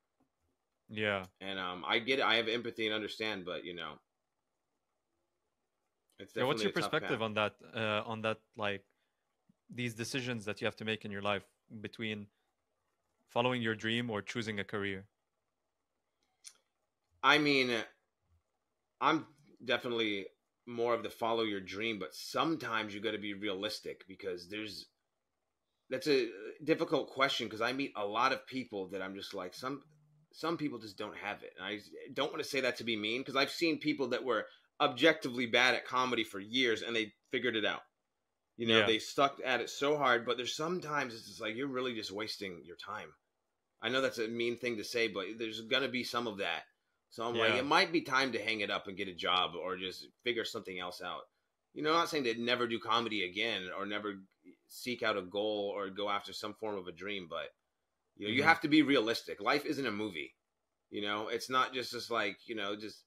Yeah. And um, I get it. I have empathy and understand, but you know, Yeah, what's your definitely a tough perspective on that? Uh, on that, like these decisions that you have to make in your life between following your dream or choosing a career. I mean, I'm definitely more of the follow your dream, but sometimes you got to be realistic because there's that's a difficult question because I meet a lot of people that I'm just like some some people just don't have it. And I don't want to say that to be mean because I've seen people that were objectively bad at comedy for years and they figured it out. You know, Yeah. they stuck at it so hard, but there's sometimes it's just like you're really just wasting your time. I know that's a mean thing to say, but there's gonna be some of that. So I'm like, it might be time to hang it up and get a job or just figure something else out. You know, I'm not saying to never do comedy again or never seek out a goal or go after some form of a dream, but you know, you Mhm. have to be realistic. Life isn't a movie. You know, it's not just just like, you know, just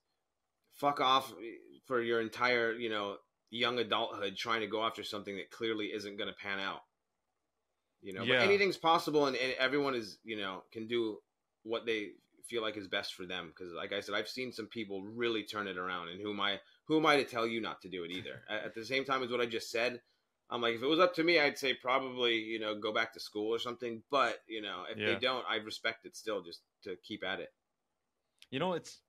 fuck off for your entire, you know, young adulthood trying to go after something that clearly isn't going to pan out. You know, Yeah. but anything's possible and, and everyone is, you know, can do what they feel like is best for them because like I said I've seen some people really turn it around and who am I who am I to tell you not to do it either. at, the same time as what I just said, I'm like if it was up to me I'd say probably, you know, go back to school or something, but, you know, if Yeah. they don't, I respect it still just to keep at it. You know, it's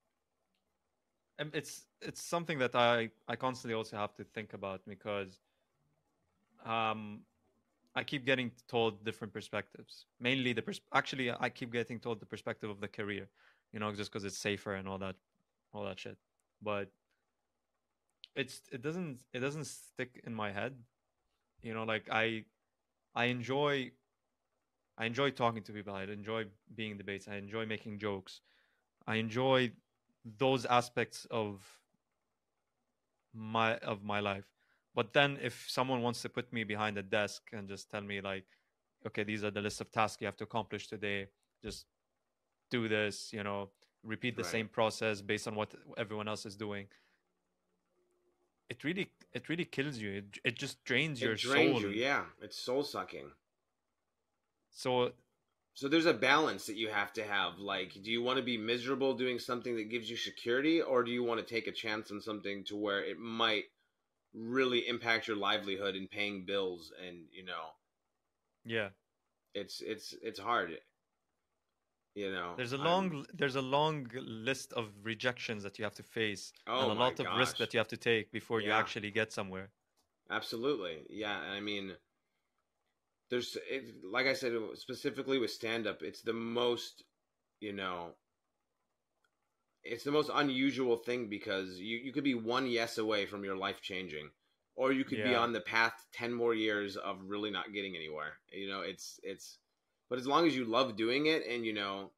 it's it's something that I I constantly also have to think about because um I keep getting told different perspectives. Mainly the pers- actually I keep getting told the perspective of the career, you know, just because it's safer and all that all that shit. But it's it doesn't it doesn't stick in my head. You know, like I I enjoy I enjoy talking to people. I enjoy being in debates. I enjoy making jokes. I enjoy those aspects of my of my life. But then if someone wants to put me behind a desk and just tell me like, okay, these are the list of tasks you have to accomplish today, just do this, you know, repeat the Right. same process based on what everyone else is doing. It really it really kills you. It, it just drains your it drains soul. you, yeah. It's soul sucking. So So there's a balance that you have to have. Like, do you want to be miserable doing something that gives you security, or do you want to take a chance on something to where it might really impact your livelihood and paying bills? And you know, yeah. it's it's it's hard. You know, There's a I'm- long there's a long list of rejections that you have to face oh and a lot of risk that you have to take before you actually get somewhere. Absolutely, yeah. I mean, there's it, like I said specifically with stand up, it's the most, you know, it's the most unusual thing because you you could be one yes away from your life changing, or you could be on the path ten more years of really not getting anywhere. You know, it's it's, but as long as you love doing it, and you know,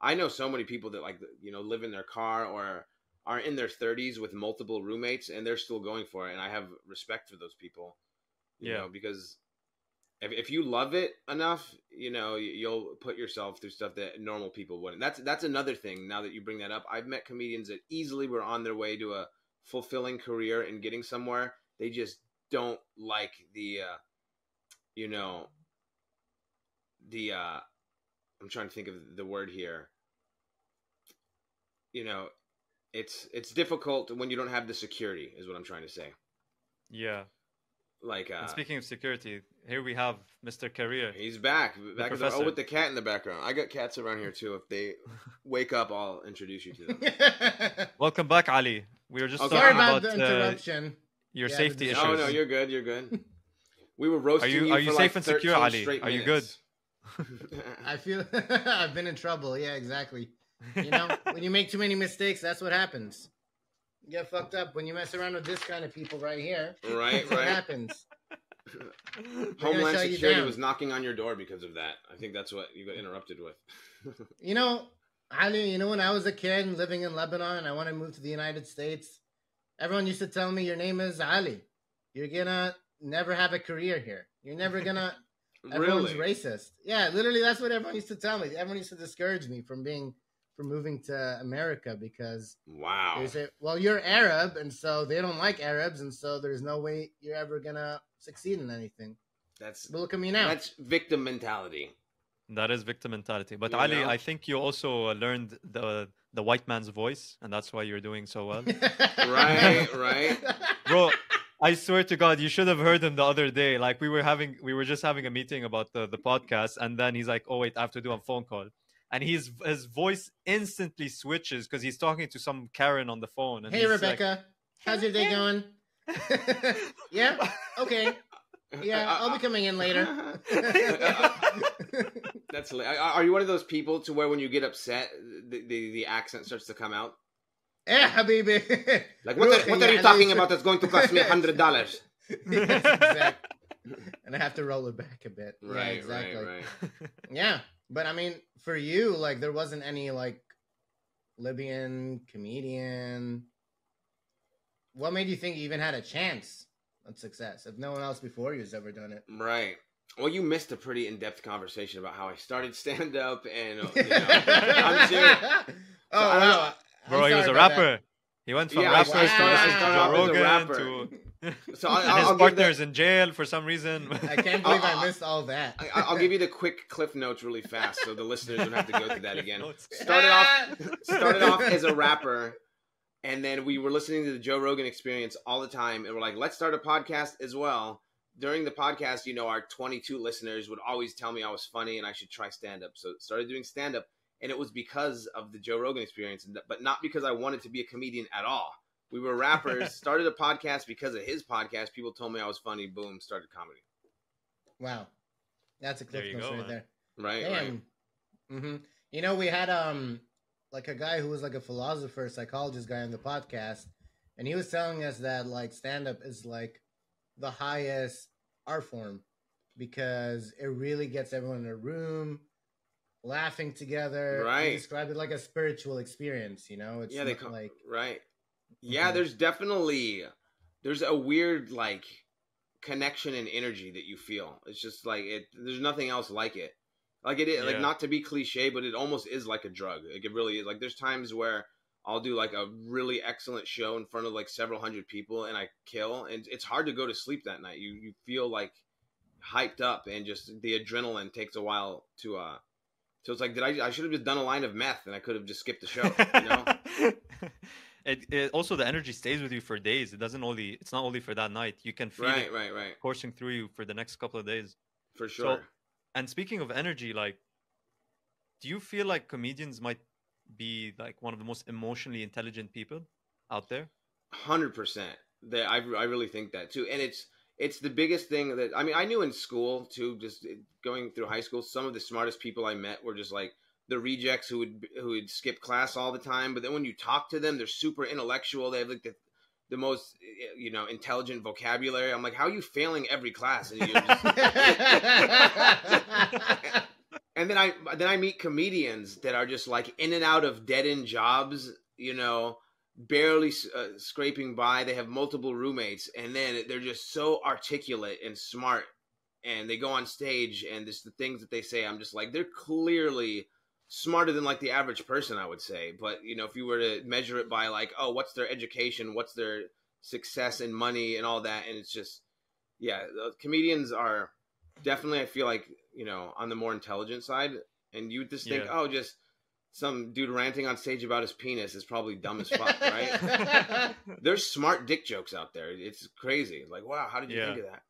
I know so many people that like you know live in their car or are in their 30s with multiple roommates and they're still going for it and i have respect for those people you Yeah. know because if, if you love it enough you know you- you'll put yourself through stuff that normal people wouldn't. That's that's another thing now that you bring that up. I've met comedians that easily were on their way to a fulfilling career and getting somewhere. They just don't like the uh you know the uh i'm trying to think of the word here. You know it's it's difficult when you don't have the security is what i'm trying to say. Yeah. Like uh and speaking of security, here we have Mr. Career. he's back back in the, oh with the cat in the background i got cats around here too if they wake up i'll introduce you to them Welcome back, Ali. We were just Okay. Sorry talking about about, the uh, interruption. your Yeah, safety the- issues. oh no you're good you're good we were roasting you- you, are you for safe like and secure, Ali? straight Are you good? I feel I've been in trouble. Yeah, exactly. You know, when you make too many mistakes, that's what happens. You get fucked up when you mess around with this kind of people right here. right right happens. homeland security was knocking on your door because of that i think that's what you got interrupted with You know, Ali, you know, when I was a kid living in Lebanon and I want to move to the United States, everyone used to tell me your name is Ali. You're gonna never have a career here. You're never gonna everyone's really racist. Yeah, literally that's what everyone used to tell me. Everyone used to discourage me from being from moving to America because wow they say, Well, you're Arab and so they don't like Arabs and so there's no way you're ever gonna succeed in anything. that's But look at me now. that's victim mentality That is victim mentality. But You Ali, know? I think you also uh, learned the the white man's voice, and that's why you're doing so well. Right, right. Bro, I swear to God, you should have heard him the other day. Like we were having, we were just having a meeting about the, the podcast, and then he's like, "Oh wait, I have to do a phone call," and his his voice instantly switches because he's talking to some Karen on the phone. And Hey he's like- Rebecca, how's your day going? yeah, okay. Yeah, I'll be coming in later. That's hilarious. Are are you one of those people to where when you get upset, the, the, the accent starts to come out? Eh, habibi. Like, what are, what are you talking about that's going to cost me a hundred dollars? yes, exactly. And I have to roll it back a bit. yeah, Right, exactly. right, right. Yeah, but I mean, for you, like, there wasn't any like Libyan comedian. What made you think you even had a chance at success if no one else before you has ever done it? Right. Well, you missed a pretty in-depth conversation about how I started stand-up, and uh, you know, I'm serious. Oh I wow, I'm Bro, he was a about that. rapper. He went from Yeah, rapper started- to I started Joe a Rogan rapper. to So I, and I'll, his I'll give partner's the, in jail for some reason. I can't believe I'll- I missed all that. I, I'll give you the quick cliff notes really fast, so the listeners don't have to go through that again. notes. Started off started off as a rapper and then we were listening to the Joe Rogan experience all the time and we're like let's start a podcast as well during the podcast you know our 22 listeners would always tell me I was funny and I should try stand up so started doing stand up and it was because of the Joe Rogan experience but not because I wanted to be a comedian at all we were rappers started a podcast because of his podcast people told me I was funny boom started comedy Wow, that's a cliff There you notes go, right man. there. right right Damn. hmm You know, we had um like a guy who was like a philosopher, psychologist guy on the podcast, and he was telling us that like stand up is like the highest art form because it really gets everyone in a room laughing together. He Right. described it like a spiritual experience. You know, it's yeah they not come like right yeah Mhm. there's definitely there's a weird like connection and energy that you feel. It's just like it there's nothing else like it. Like it is like not to be cliche but it almost is like a drug. Like it really is. Like there's times where i'll do like a really excellent show in front of like several hundred people and i kill and it's hard to go to sleep that night. You you feel like hyped up and just the adrenaline takes a while to uh so it's like did i i should have just done a line of meth and i could have just skipped the show you know it, it also the energy stays with you for days. It doesn't only it's not only for that night. You can feel right it right right coursing through you for the next couple of days. for sure And speaking of energy, like, do you feel like comedians might be like one of the most emotionally intelligent people out there? hundred percent. That I I really think that too, and it's it's the biggest thing that I mean I knew in school too. Just going through high school, some of the smartest people I met were just like the rejects who would who would skip class all the time. But then when you talk to them, they're super intellectual. They have like the the most you know intelligent vocabulary. I'm like, how are you failing every class? And, just- and then I then I meet comedians that are just like in and out of dead end jobs, you know, barely uh, scraping by. They have multiple roommates, and then they're just so articulate and smart. And they go on stage, and the things that they say, I'm just like, they're clearly smarter than like the average person, I would say. But you know, if you were to measure it by like, oh, what's their education, what's their success and money and all that, and it's just, yeah, comedians are definitely, I feel like, you know, on the more intelligent side. And you just think, Yeah. oh, just some dude ranting on stage about his penis is probably dumb as fuck, right? There's smart dick jokes out there. It's crazy. Like, wow, how did you Yeah. think of that?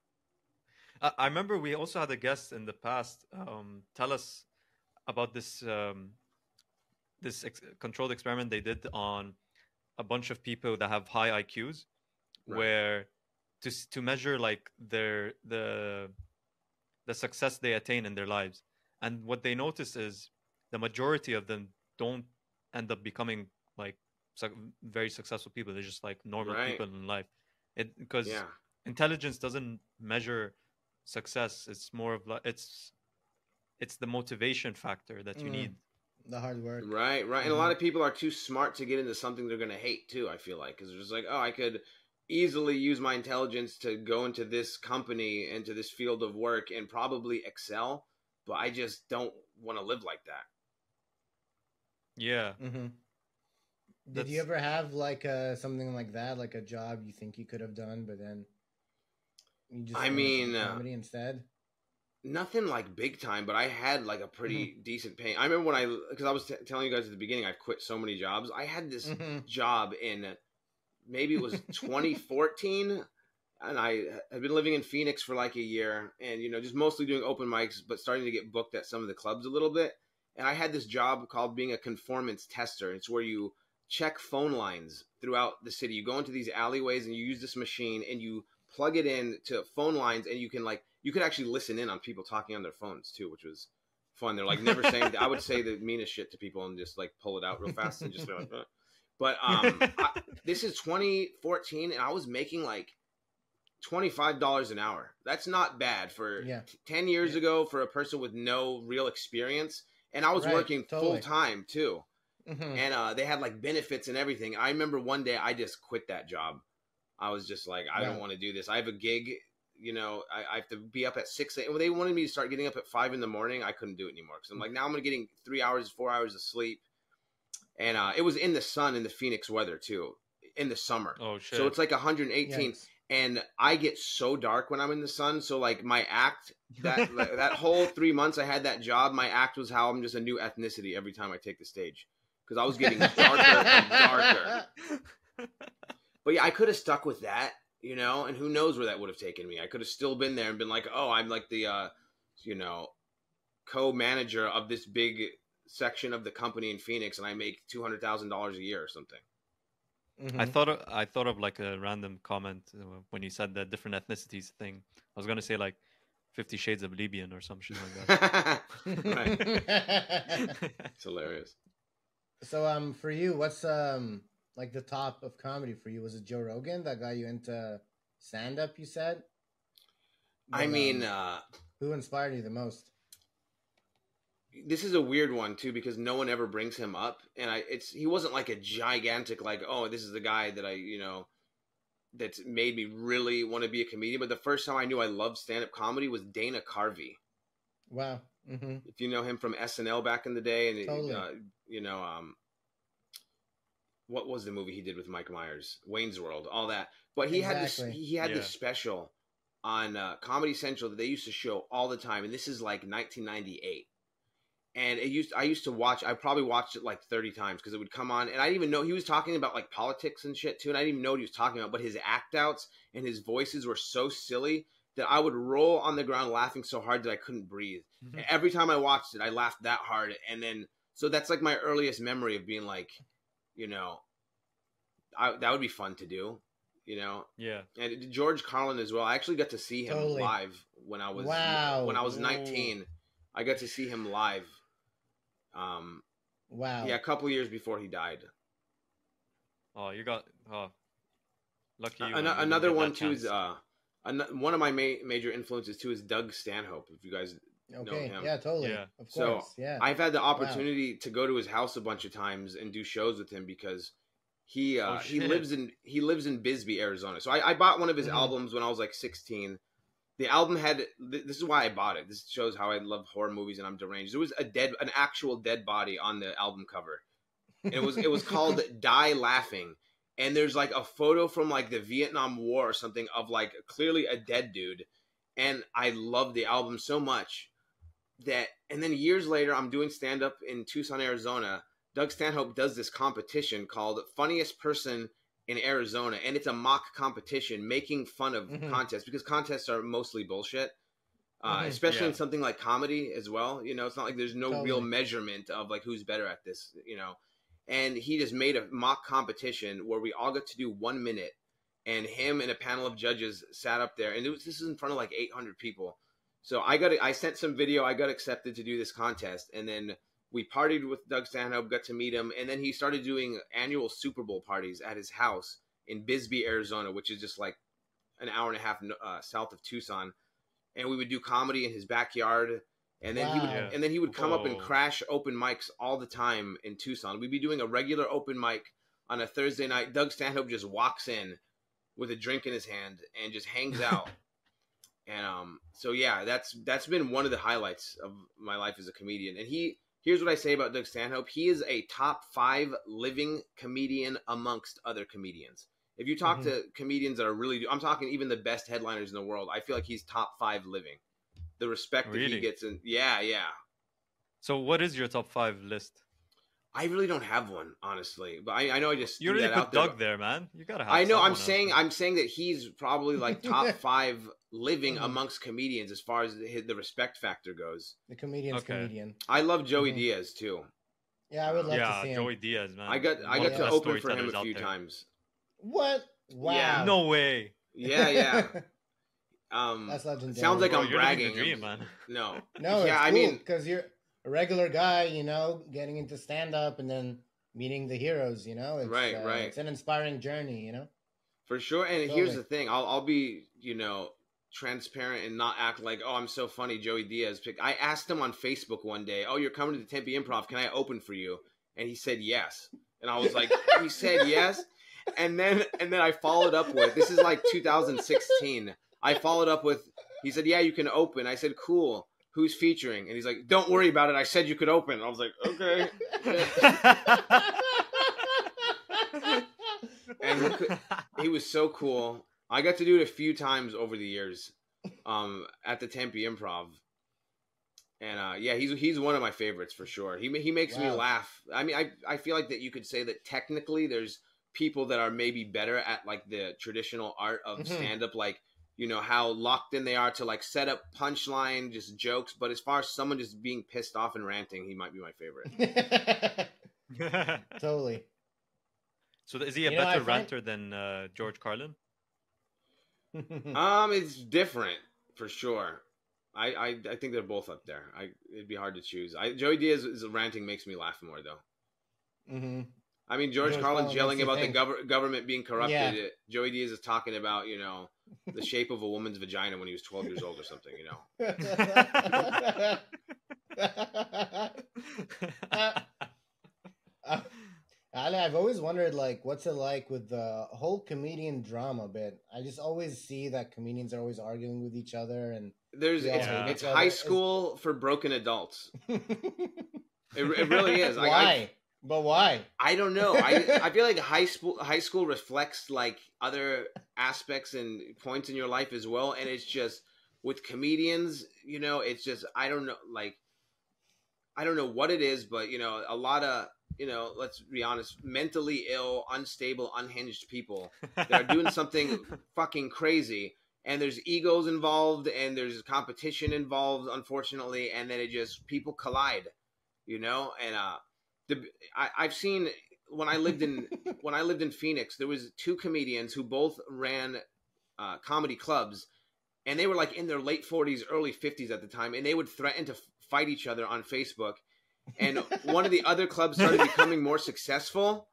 I, I remember we also had a guest in the past um, tell us about this um, this ex- controlled experiment they did on a bunch of people that have high IQs, Right. where to to measure like their the the success they attain in their lives, and what they notice is the majority of them don't end up becoming like suc very successful people. They're just like normal Right. people in life. It because Yeah. intelligence doesn't measure success it's more of like it's it's the motivation factor that you Mm. need the hard work. Right, right. And a lot of people are too smart to get into something they're going to hate too, I feel like. Because they're just like, oh, I could easily use my intelligence to go into this company, into this field of work, and probably excel. But I just don't want to live like that. yeah Mm-hmm. Did you ever have like uh something like that, like a job you think you could have done, but then you just I went into mean, uh, comedy instead? Nothing like big time, but I had like a pretty decent pay. I remember when I, because I was t- telling you guys at the beginning, I've quit so many jobs. I had this Mhm. job in maybe it was 2014 and i had been living in phoenix for like a year and you know just mostly doing open mics but starting to get booked at some of the clubs a little bit and i had this job called being a conformance tester it's where you check phone lines throughout the city you go into these alleyways and you use this machine and you plug it in to phone lines and you can like you could actually listen in on people talking on their phones too which was fun. They're like never saying i would say the meanest shit to people and just like pull it out real fast and just be like "Uh." but um I, this is 2014 and i was making like $25 an hour. That's not bad for Yeah. t- 10 years ago for a person with no real experience. And i was Right, working totally. full time too. Mhm. and uh, they had like benefits and everything. I remember one day i just quit that job. I was just like i don't want to do this. I have a gig you know I, I have to be up at 6 a.m. they wanted me to start getting up at 5 in the morning i couldn't do it anymore because i'm like now i'm getting three hours four hours of sleep and uh, it was in the sun in the phoenix weather too in the summer oh shit so it's like 118 Yikes. and I get so dark when I'm in the sun. So like my act that that whole three months I had that job, my act was how I'm just a new ethnicity every time I take the stage because I was getting darker and darker. But yeah, I could have stuck with that, you know, and who knows where that would have taken me. I could have still been there and been like, oh, I'm like the, uh, you know, co-manager of this big section of the company in Phoenix, and I make two hundred thousand dollars a year or something. Mhm. i thought of, i thought of like a random comment uh, when you said the different ethnicities thing i was gonna say like 50 shades of libyan or some shit like that right. It's hilarious. so um for you, what's um like the top of comedy for you? Was it Joe Rogan that got you into stand up, you said? I mean, um, uh, who inspired you the most? this is a weird one too because no one ever brings him up, and I it's he wasn't like a gigantic like oh this is the guy that I you know that's made me really want to be a comedian. But the first time I knew I loved stand up comedy was Dana Carvey. Wow. hmm If you know him from SNL back in the day, and Totally. uh, you know um. What was the movie he did with Mike Myers? Wayne's World, all that. But he had this he had Yeah. this special on uh, Comedy Central that they used to show all the time, and this is like 1998. And it used I used to watch. I probably watched it like 30 times because it would come on, and I didn't even know he was talking about like politics and shit too, and I didn't even know what he was talking about. But his act outs and his voices were so silly that I would roll on the ground laughing so hard that I couldn't breathe. Mhm. Every time I watched it, I laughed that hard, and then so that's like my earliest memory of being like, you know, I, that would be fun to do, you know. yeah And George Carlin as well. I actually got to see him Totally. live when I was Wow. when I was Whoa. 19. I got to see him live. Um, Wow. yeah, a couple years before he died. oh you got oh lucky you An- man, you didn't another one that too is uh, an- one of my ma- major influences too is Doug Stanhope. If you guys Okay. him. Yeah, totally. Yeah. Of So, course. yeah. I've had the opportunity to go to his house a bunch of times and do shows with him because He uh, Oh, he lives in he lives in Bisbee, Arizona. So I, I bought one of his Mhm. albums when I was like 16. The album had th- this is why I bought it. This shows how I love horror movies and I'm deranged. There was a dead an actual dead body on the album cover. And it was it was called Die Laughing. And there's like a photo from like the Vietnam War or something of like clearly a dead dude. And I love the album so much that and then years later I'm doing stand up in Tucson, Arizona. Doug Stanhope does this competition called Funniest Person in Arizona, and it's a mock competition making fun of Mhm. contests because contests are mostly bullshit. Uh, Mhm. especially in something like comedy as well. You know, it's not like there's no Totally. real measurement of like who's better at this. You know, and he just made a mock competition where we all got to do one minute, and him and a panel of judges sat up there, and it was this is in front of like 800 people. So I got I sent some video. I got accepted to do this contest, and then we partied with Doug Stanhope, got to meet him, and then he started doing annual Super Bowl parties at his house in Bisbee, Arizona, which is just like an hour and a half uh, south of Tucson. And we would do comedy in his backyard, and then he would, yeah. and then he would come up and crash open mics all the time in Tucson. We'd be doing a regular open mic on a Thursday night. Doug Stanhope just walks in with a drink in his hand and just hangs out. and um, so yeah, that's that's been one of the highlights of my life as a comedian. And he here's what I say about Doug Stanhope: he is a top five living comedian amongst other comedians. If you talk Mhm. to comedians that are really, I'm talking even the best headliners in the world. I feel like he's top five living. The respect that he gets, and yeah, yeah. So, what is your top five list? I really don't have one, honestly, but I, I know I just You threw already that put out there. Doug there, man. You gotta have. I know. I'm someone else. saying. I'm saying that he's probably like top five living Mhm. amongst comedians as far as the, the respect factor goes. The comedian's Okay. comedian. I love Joey Mhm. Diaz too. Yeah, I would love to see him. Joey Diaz, man. I got I One got to open for him a few times. What? Wow. Yeah. No way. Yeah, yeah. Um, That's legendary. sounds like Bro, I'm you're bragging. dream, man. no, No, Yeah, it's I mean- because you're a regular guy, you know, getting into stand up and then meeting the heroes. You know, it's, Right, uh, right. It's an inspiring journey. You know. for sure. And here's the thing: I'll I'll be you know transparent and not act like oh I'm so funny. Joey Diaz pick. I asked him on Facebook one day, oh you're coming to the Tempe Improv, can I open for you? And he said yes. And I was like, he said yes. And then and then I followed up with this is like 2016. I followed up with he said yeah you can open. I said cool. Who's featuring? And he's like, "Don't worry about it. I said you could open." I was like, "Okay." And he could- he was so cool. I got to do it a few times over the years, um, at the Tempe Improv, and uh, yeah, he's he's one of my favorites for sure. He he makes me laugh. I mean, I I feel like that you could say that technically there's people that are maybe better at like the traditional art of Mhm. stand up, like you know how locked in they are to like set up punchline, just jokes. But as far as someone just being pissed off and ranting, he might be my favorite. totally. so, is he a You know, I better find- than uh, George Carlin? Um, it's different for sure. I, I I think they're both up there. I it'd be hard to choose. I Joey Diaz's ranting makes me laugh more though. hmm I mean, George, George Carlin's Carlin yelling about the think. gov- government being corrupted. Yeah. Joey Diaz is talking about you know the shape of a woman's vagina when he was twelve years old or something. You know. Uh, Ali, I've always wondered, like, what's it like with the whole comedian drama bit? I just always see that comedians are always arguing with each other, and There's it's, Yeah. it's other high school for broken adults. It, it really is. why? Like, I, but why? I don't know. I I feel like high school high school reflects like other aspects and points in your life as well, and it's just with comedians, you know, it's just I don't know, like I don't know what it is, but you know, a lot of you know, let's be honest, mentally ill, unstable, unhinged people that are doing something fucking crazy. And there's egos involved, and there's competition involved, unfortunately, and then it just people collide, you know. And uh, the I, I've seen when I lived in when I lived in Phoenix, there was two comedians who both ran uh, comedy clubs, and they were like in their late forties, early fifties at the time, and they would threaten to f- fight each other on Facebook. And one of the other clubs started becoming more successful,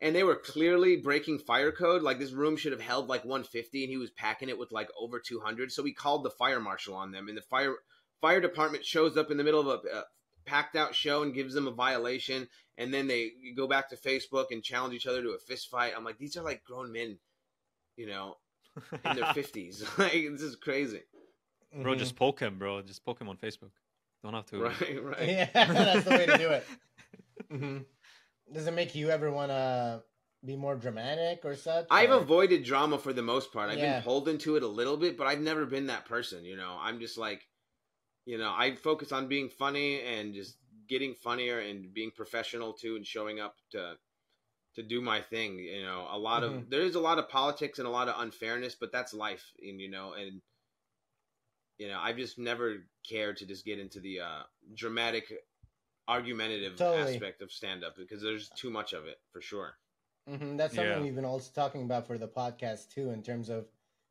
and they were clearly breaking fire code. Like this room should have held like 150, and he was packing it with like over 200. So he called the fire marshal on them, and the fire fire department shows up in the middle of a, a packed out show and gives them a violation, and then they go back to Facebook and challenge each other to a fist fight. I'm like, these are like grown men, you know, in their fifties. like this is crazy. bro, Mhm. just poke him, bro. Just poke him on Facebook. Don't have to. Right, right. yeah, that's the way to do it. hmm Does it make you ever want to be more dramatic or such? I've or- avoided drama for the most part. I've Yeah. been pulled into it a little bit, but I've never been that person. You know, I'm just like, you know, I focus on being funny and just getting funnier and being professional too, and showing up to to do my thing. You know, a lot of Mhm. there is a lot of politics and a lot of unfairness, but that's life, and you know, and you know, I've just never cared to just get into the uh, dramatic, argumentative Totally. aspect of stand up because there's too much of it for sure. Mhm, That's something Yeah. we've been also talking about for the podcast too, in terms of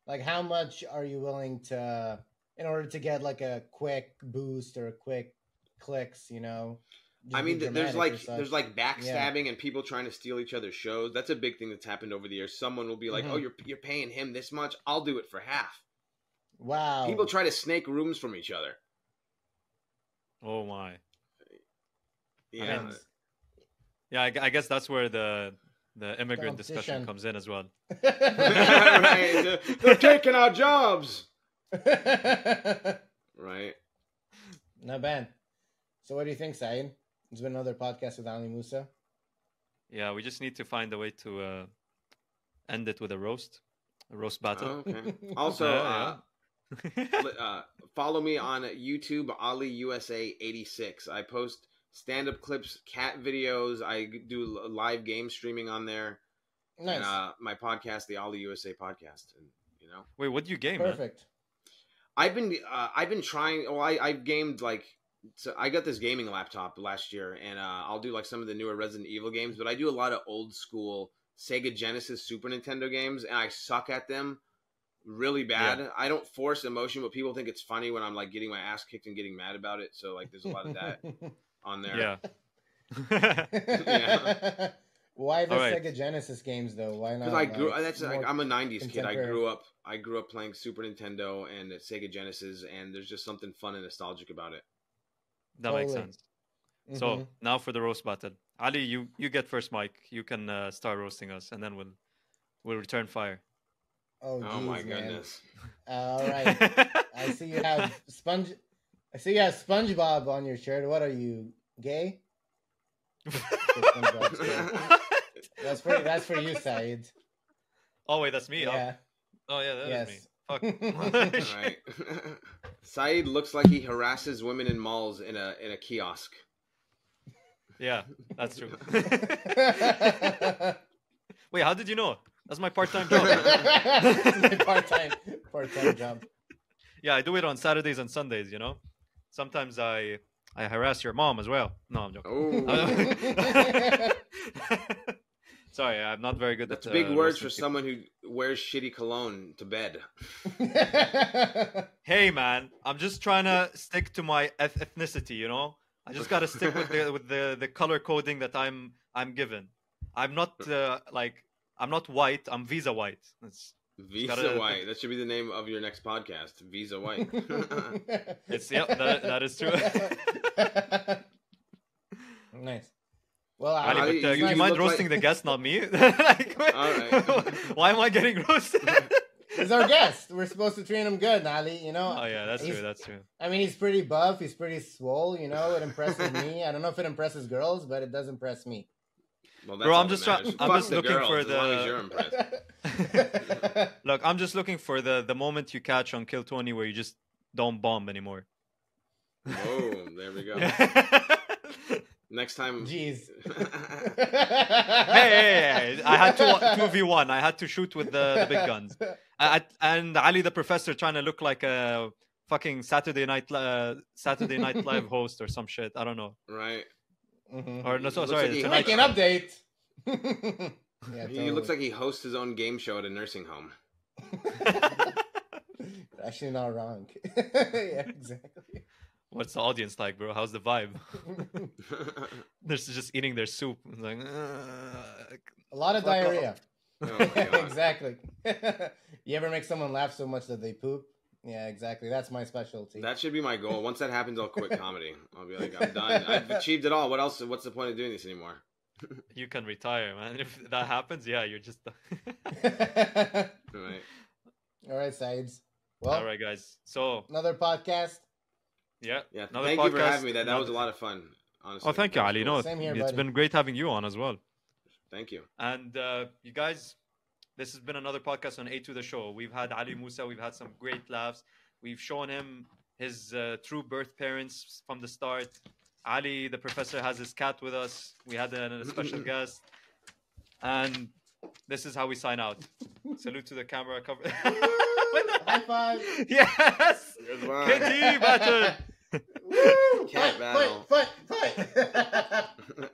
like how much are you willing to, in order to get like a quick boost or a quick clicks, you know? I mean, there's like there's like backstabbing and people trying to steal each other's shows. That's a big thing that's happened over the years. Someone will be like, Mhm. "Oh, you're you're paying him this much. I'll do it for half." wow. People try to snake rooms from each other. Oh my. Yeah, mean, Yeah, I, I guess that's where the the immigrant discussion comes in as well. right. They're, they're taking our jobs. Right. Not bad. So, what do you think, Saeed? It's been another podcast with Ali Musa. Yeah, we just need to find a way to uh, end it with a roast, a roast battle. Oh, okay. Also, Yeah, uh, uh, follow me on YouTube, Ali USA eighty six. I post stand up clips, cat videos. I do live game streaming on there. Nice. and uh, my podcast, the Ali USA podcast, and you know, Wait, what do you game, man? I've been uh, I've been trying. Well, I I've gamed like so I got this gaming laptop last year, and uh, I'll do like some of the newer Resident Evil games, but I do a lot of old school Sega Genesis, Super Nintendo games, and I suck at them really bad. I don't force emotion, but people think it's funny when I'm like getting my ass kicked and getting mad about it. So like, there's a lot of that on there. Yeah. Yeah. Why the All right. Sega Genesis games though? Why not? Because I grew. Like, that's like, I'm a '90s kid. I grew up. I grew up playing Super Nintendo and Sega Genesis, and there's just something fun and nostalgic about it. that makes sense. So Mhm. now for the roast battle, Ali, you you get first mic. You can uh, start roasting us, and then we'll we'll return fire. oh, oh my man. goodness! All right. I see you have sponge. I see you have SpongeBob on your shirt. What are you, gay? SpongeBob's gay. That's for that's for you, Saeed. oh wait, that's me. Oh- Yeah. Oh, yeah, that is me. Fuck. right. Saeed looks like he harasses women in malls in a in a kiosk. yeah, that's true. Wait, how did you know? That's my part-time job. My part-time part-time job. yeah, I do it on Saturdays and Sundays. You know, sometimes I I harass your mom as well. No, I'm joking. Oh, Sorry, I'm not very good that's at big uh, words for people. someone who wears shitty cologne to bed. Hey, man, I'm just trying to stick to my eth- ethnicity. You know, I just gotta stick with the with the the color coding that I'm I'm given. I'm not uh, like I'm not white. I'm visa white. It's Visa gotta- White. That should be the name of your next podcast. Visa White. it's yeah, that, that is true. nice. Well, Ali, Ali, but, uh, you- you you mind roasting like- the guest, not me? like, Alright. why am I getting roasted? he's our guest. We're supposed to treat him good, Ali. You know. oh yeah, that's He's- true. That's true. I mean, he's pretty buff. He's pretty swole. You know, it impresses me. I don't know if it impresses girls, but it does impress me. Well, Bro, I'm just try- matters. I'm just looking girls, for as long as the- you're impressed. Look, I'm just looking for the the moment you catch on Kill Tony where you just don't bomb anymore. Oh, there we go. Hey, Next time. Jeez. hey, hey, hey, I had to two v one. I had to shoot with the, the big guns. I, I- and Ali the professor trying to look like a fucking Saturday night uh, Saturday Night Live host or some shit. I don't know. Right. Mhm. Or no, so, Looks sorry, like the he Tonight an update. yeah, He looks like he hosts his own game show at a nursing home. Actually, not wrong. yeah, exactly. What's the audience like, bro? How's the vibe? They're just eating their soup. It's like, "Ugh." A lot of diarrhea. Oh exactly. you ever make someone laugh so much that they poop? Yeah, exactly. That's my specialty. That should be my goal. Once that happens, I'll quit comedy. I'll be like, I'm done. I've achieved it all. What else? What's the point of doing this anymore? You can retire, man. If that happens, yeah, you're just. Right. All right, Sides. Well, All right, guys. So another podcast. Yeah, Yeah. Another thank you for having me. That that was a lot of fun. Honestly. Oh, thank you, Ali. cool. No, Same here, it's buddy. been great having you on as well. Thank you. And uh, you guys, this has been another podcast on A2 The Show. We've had Ali Musa, we've had some great laughs. We've shown him his uh, true birth parents from the start. Ali, the professor, has his cat with us. We had a, a special guest. And this is how we sign out. Salute to the camera cover. High five. yes! Goodbye. KD battle! Woo! Cat Fight, battle. Fight, fight, fight.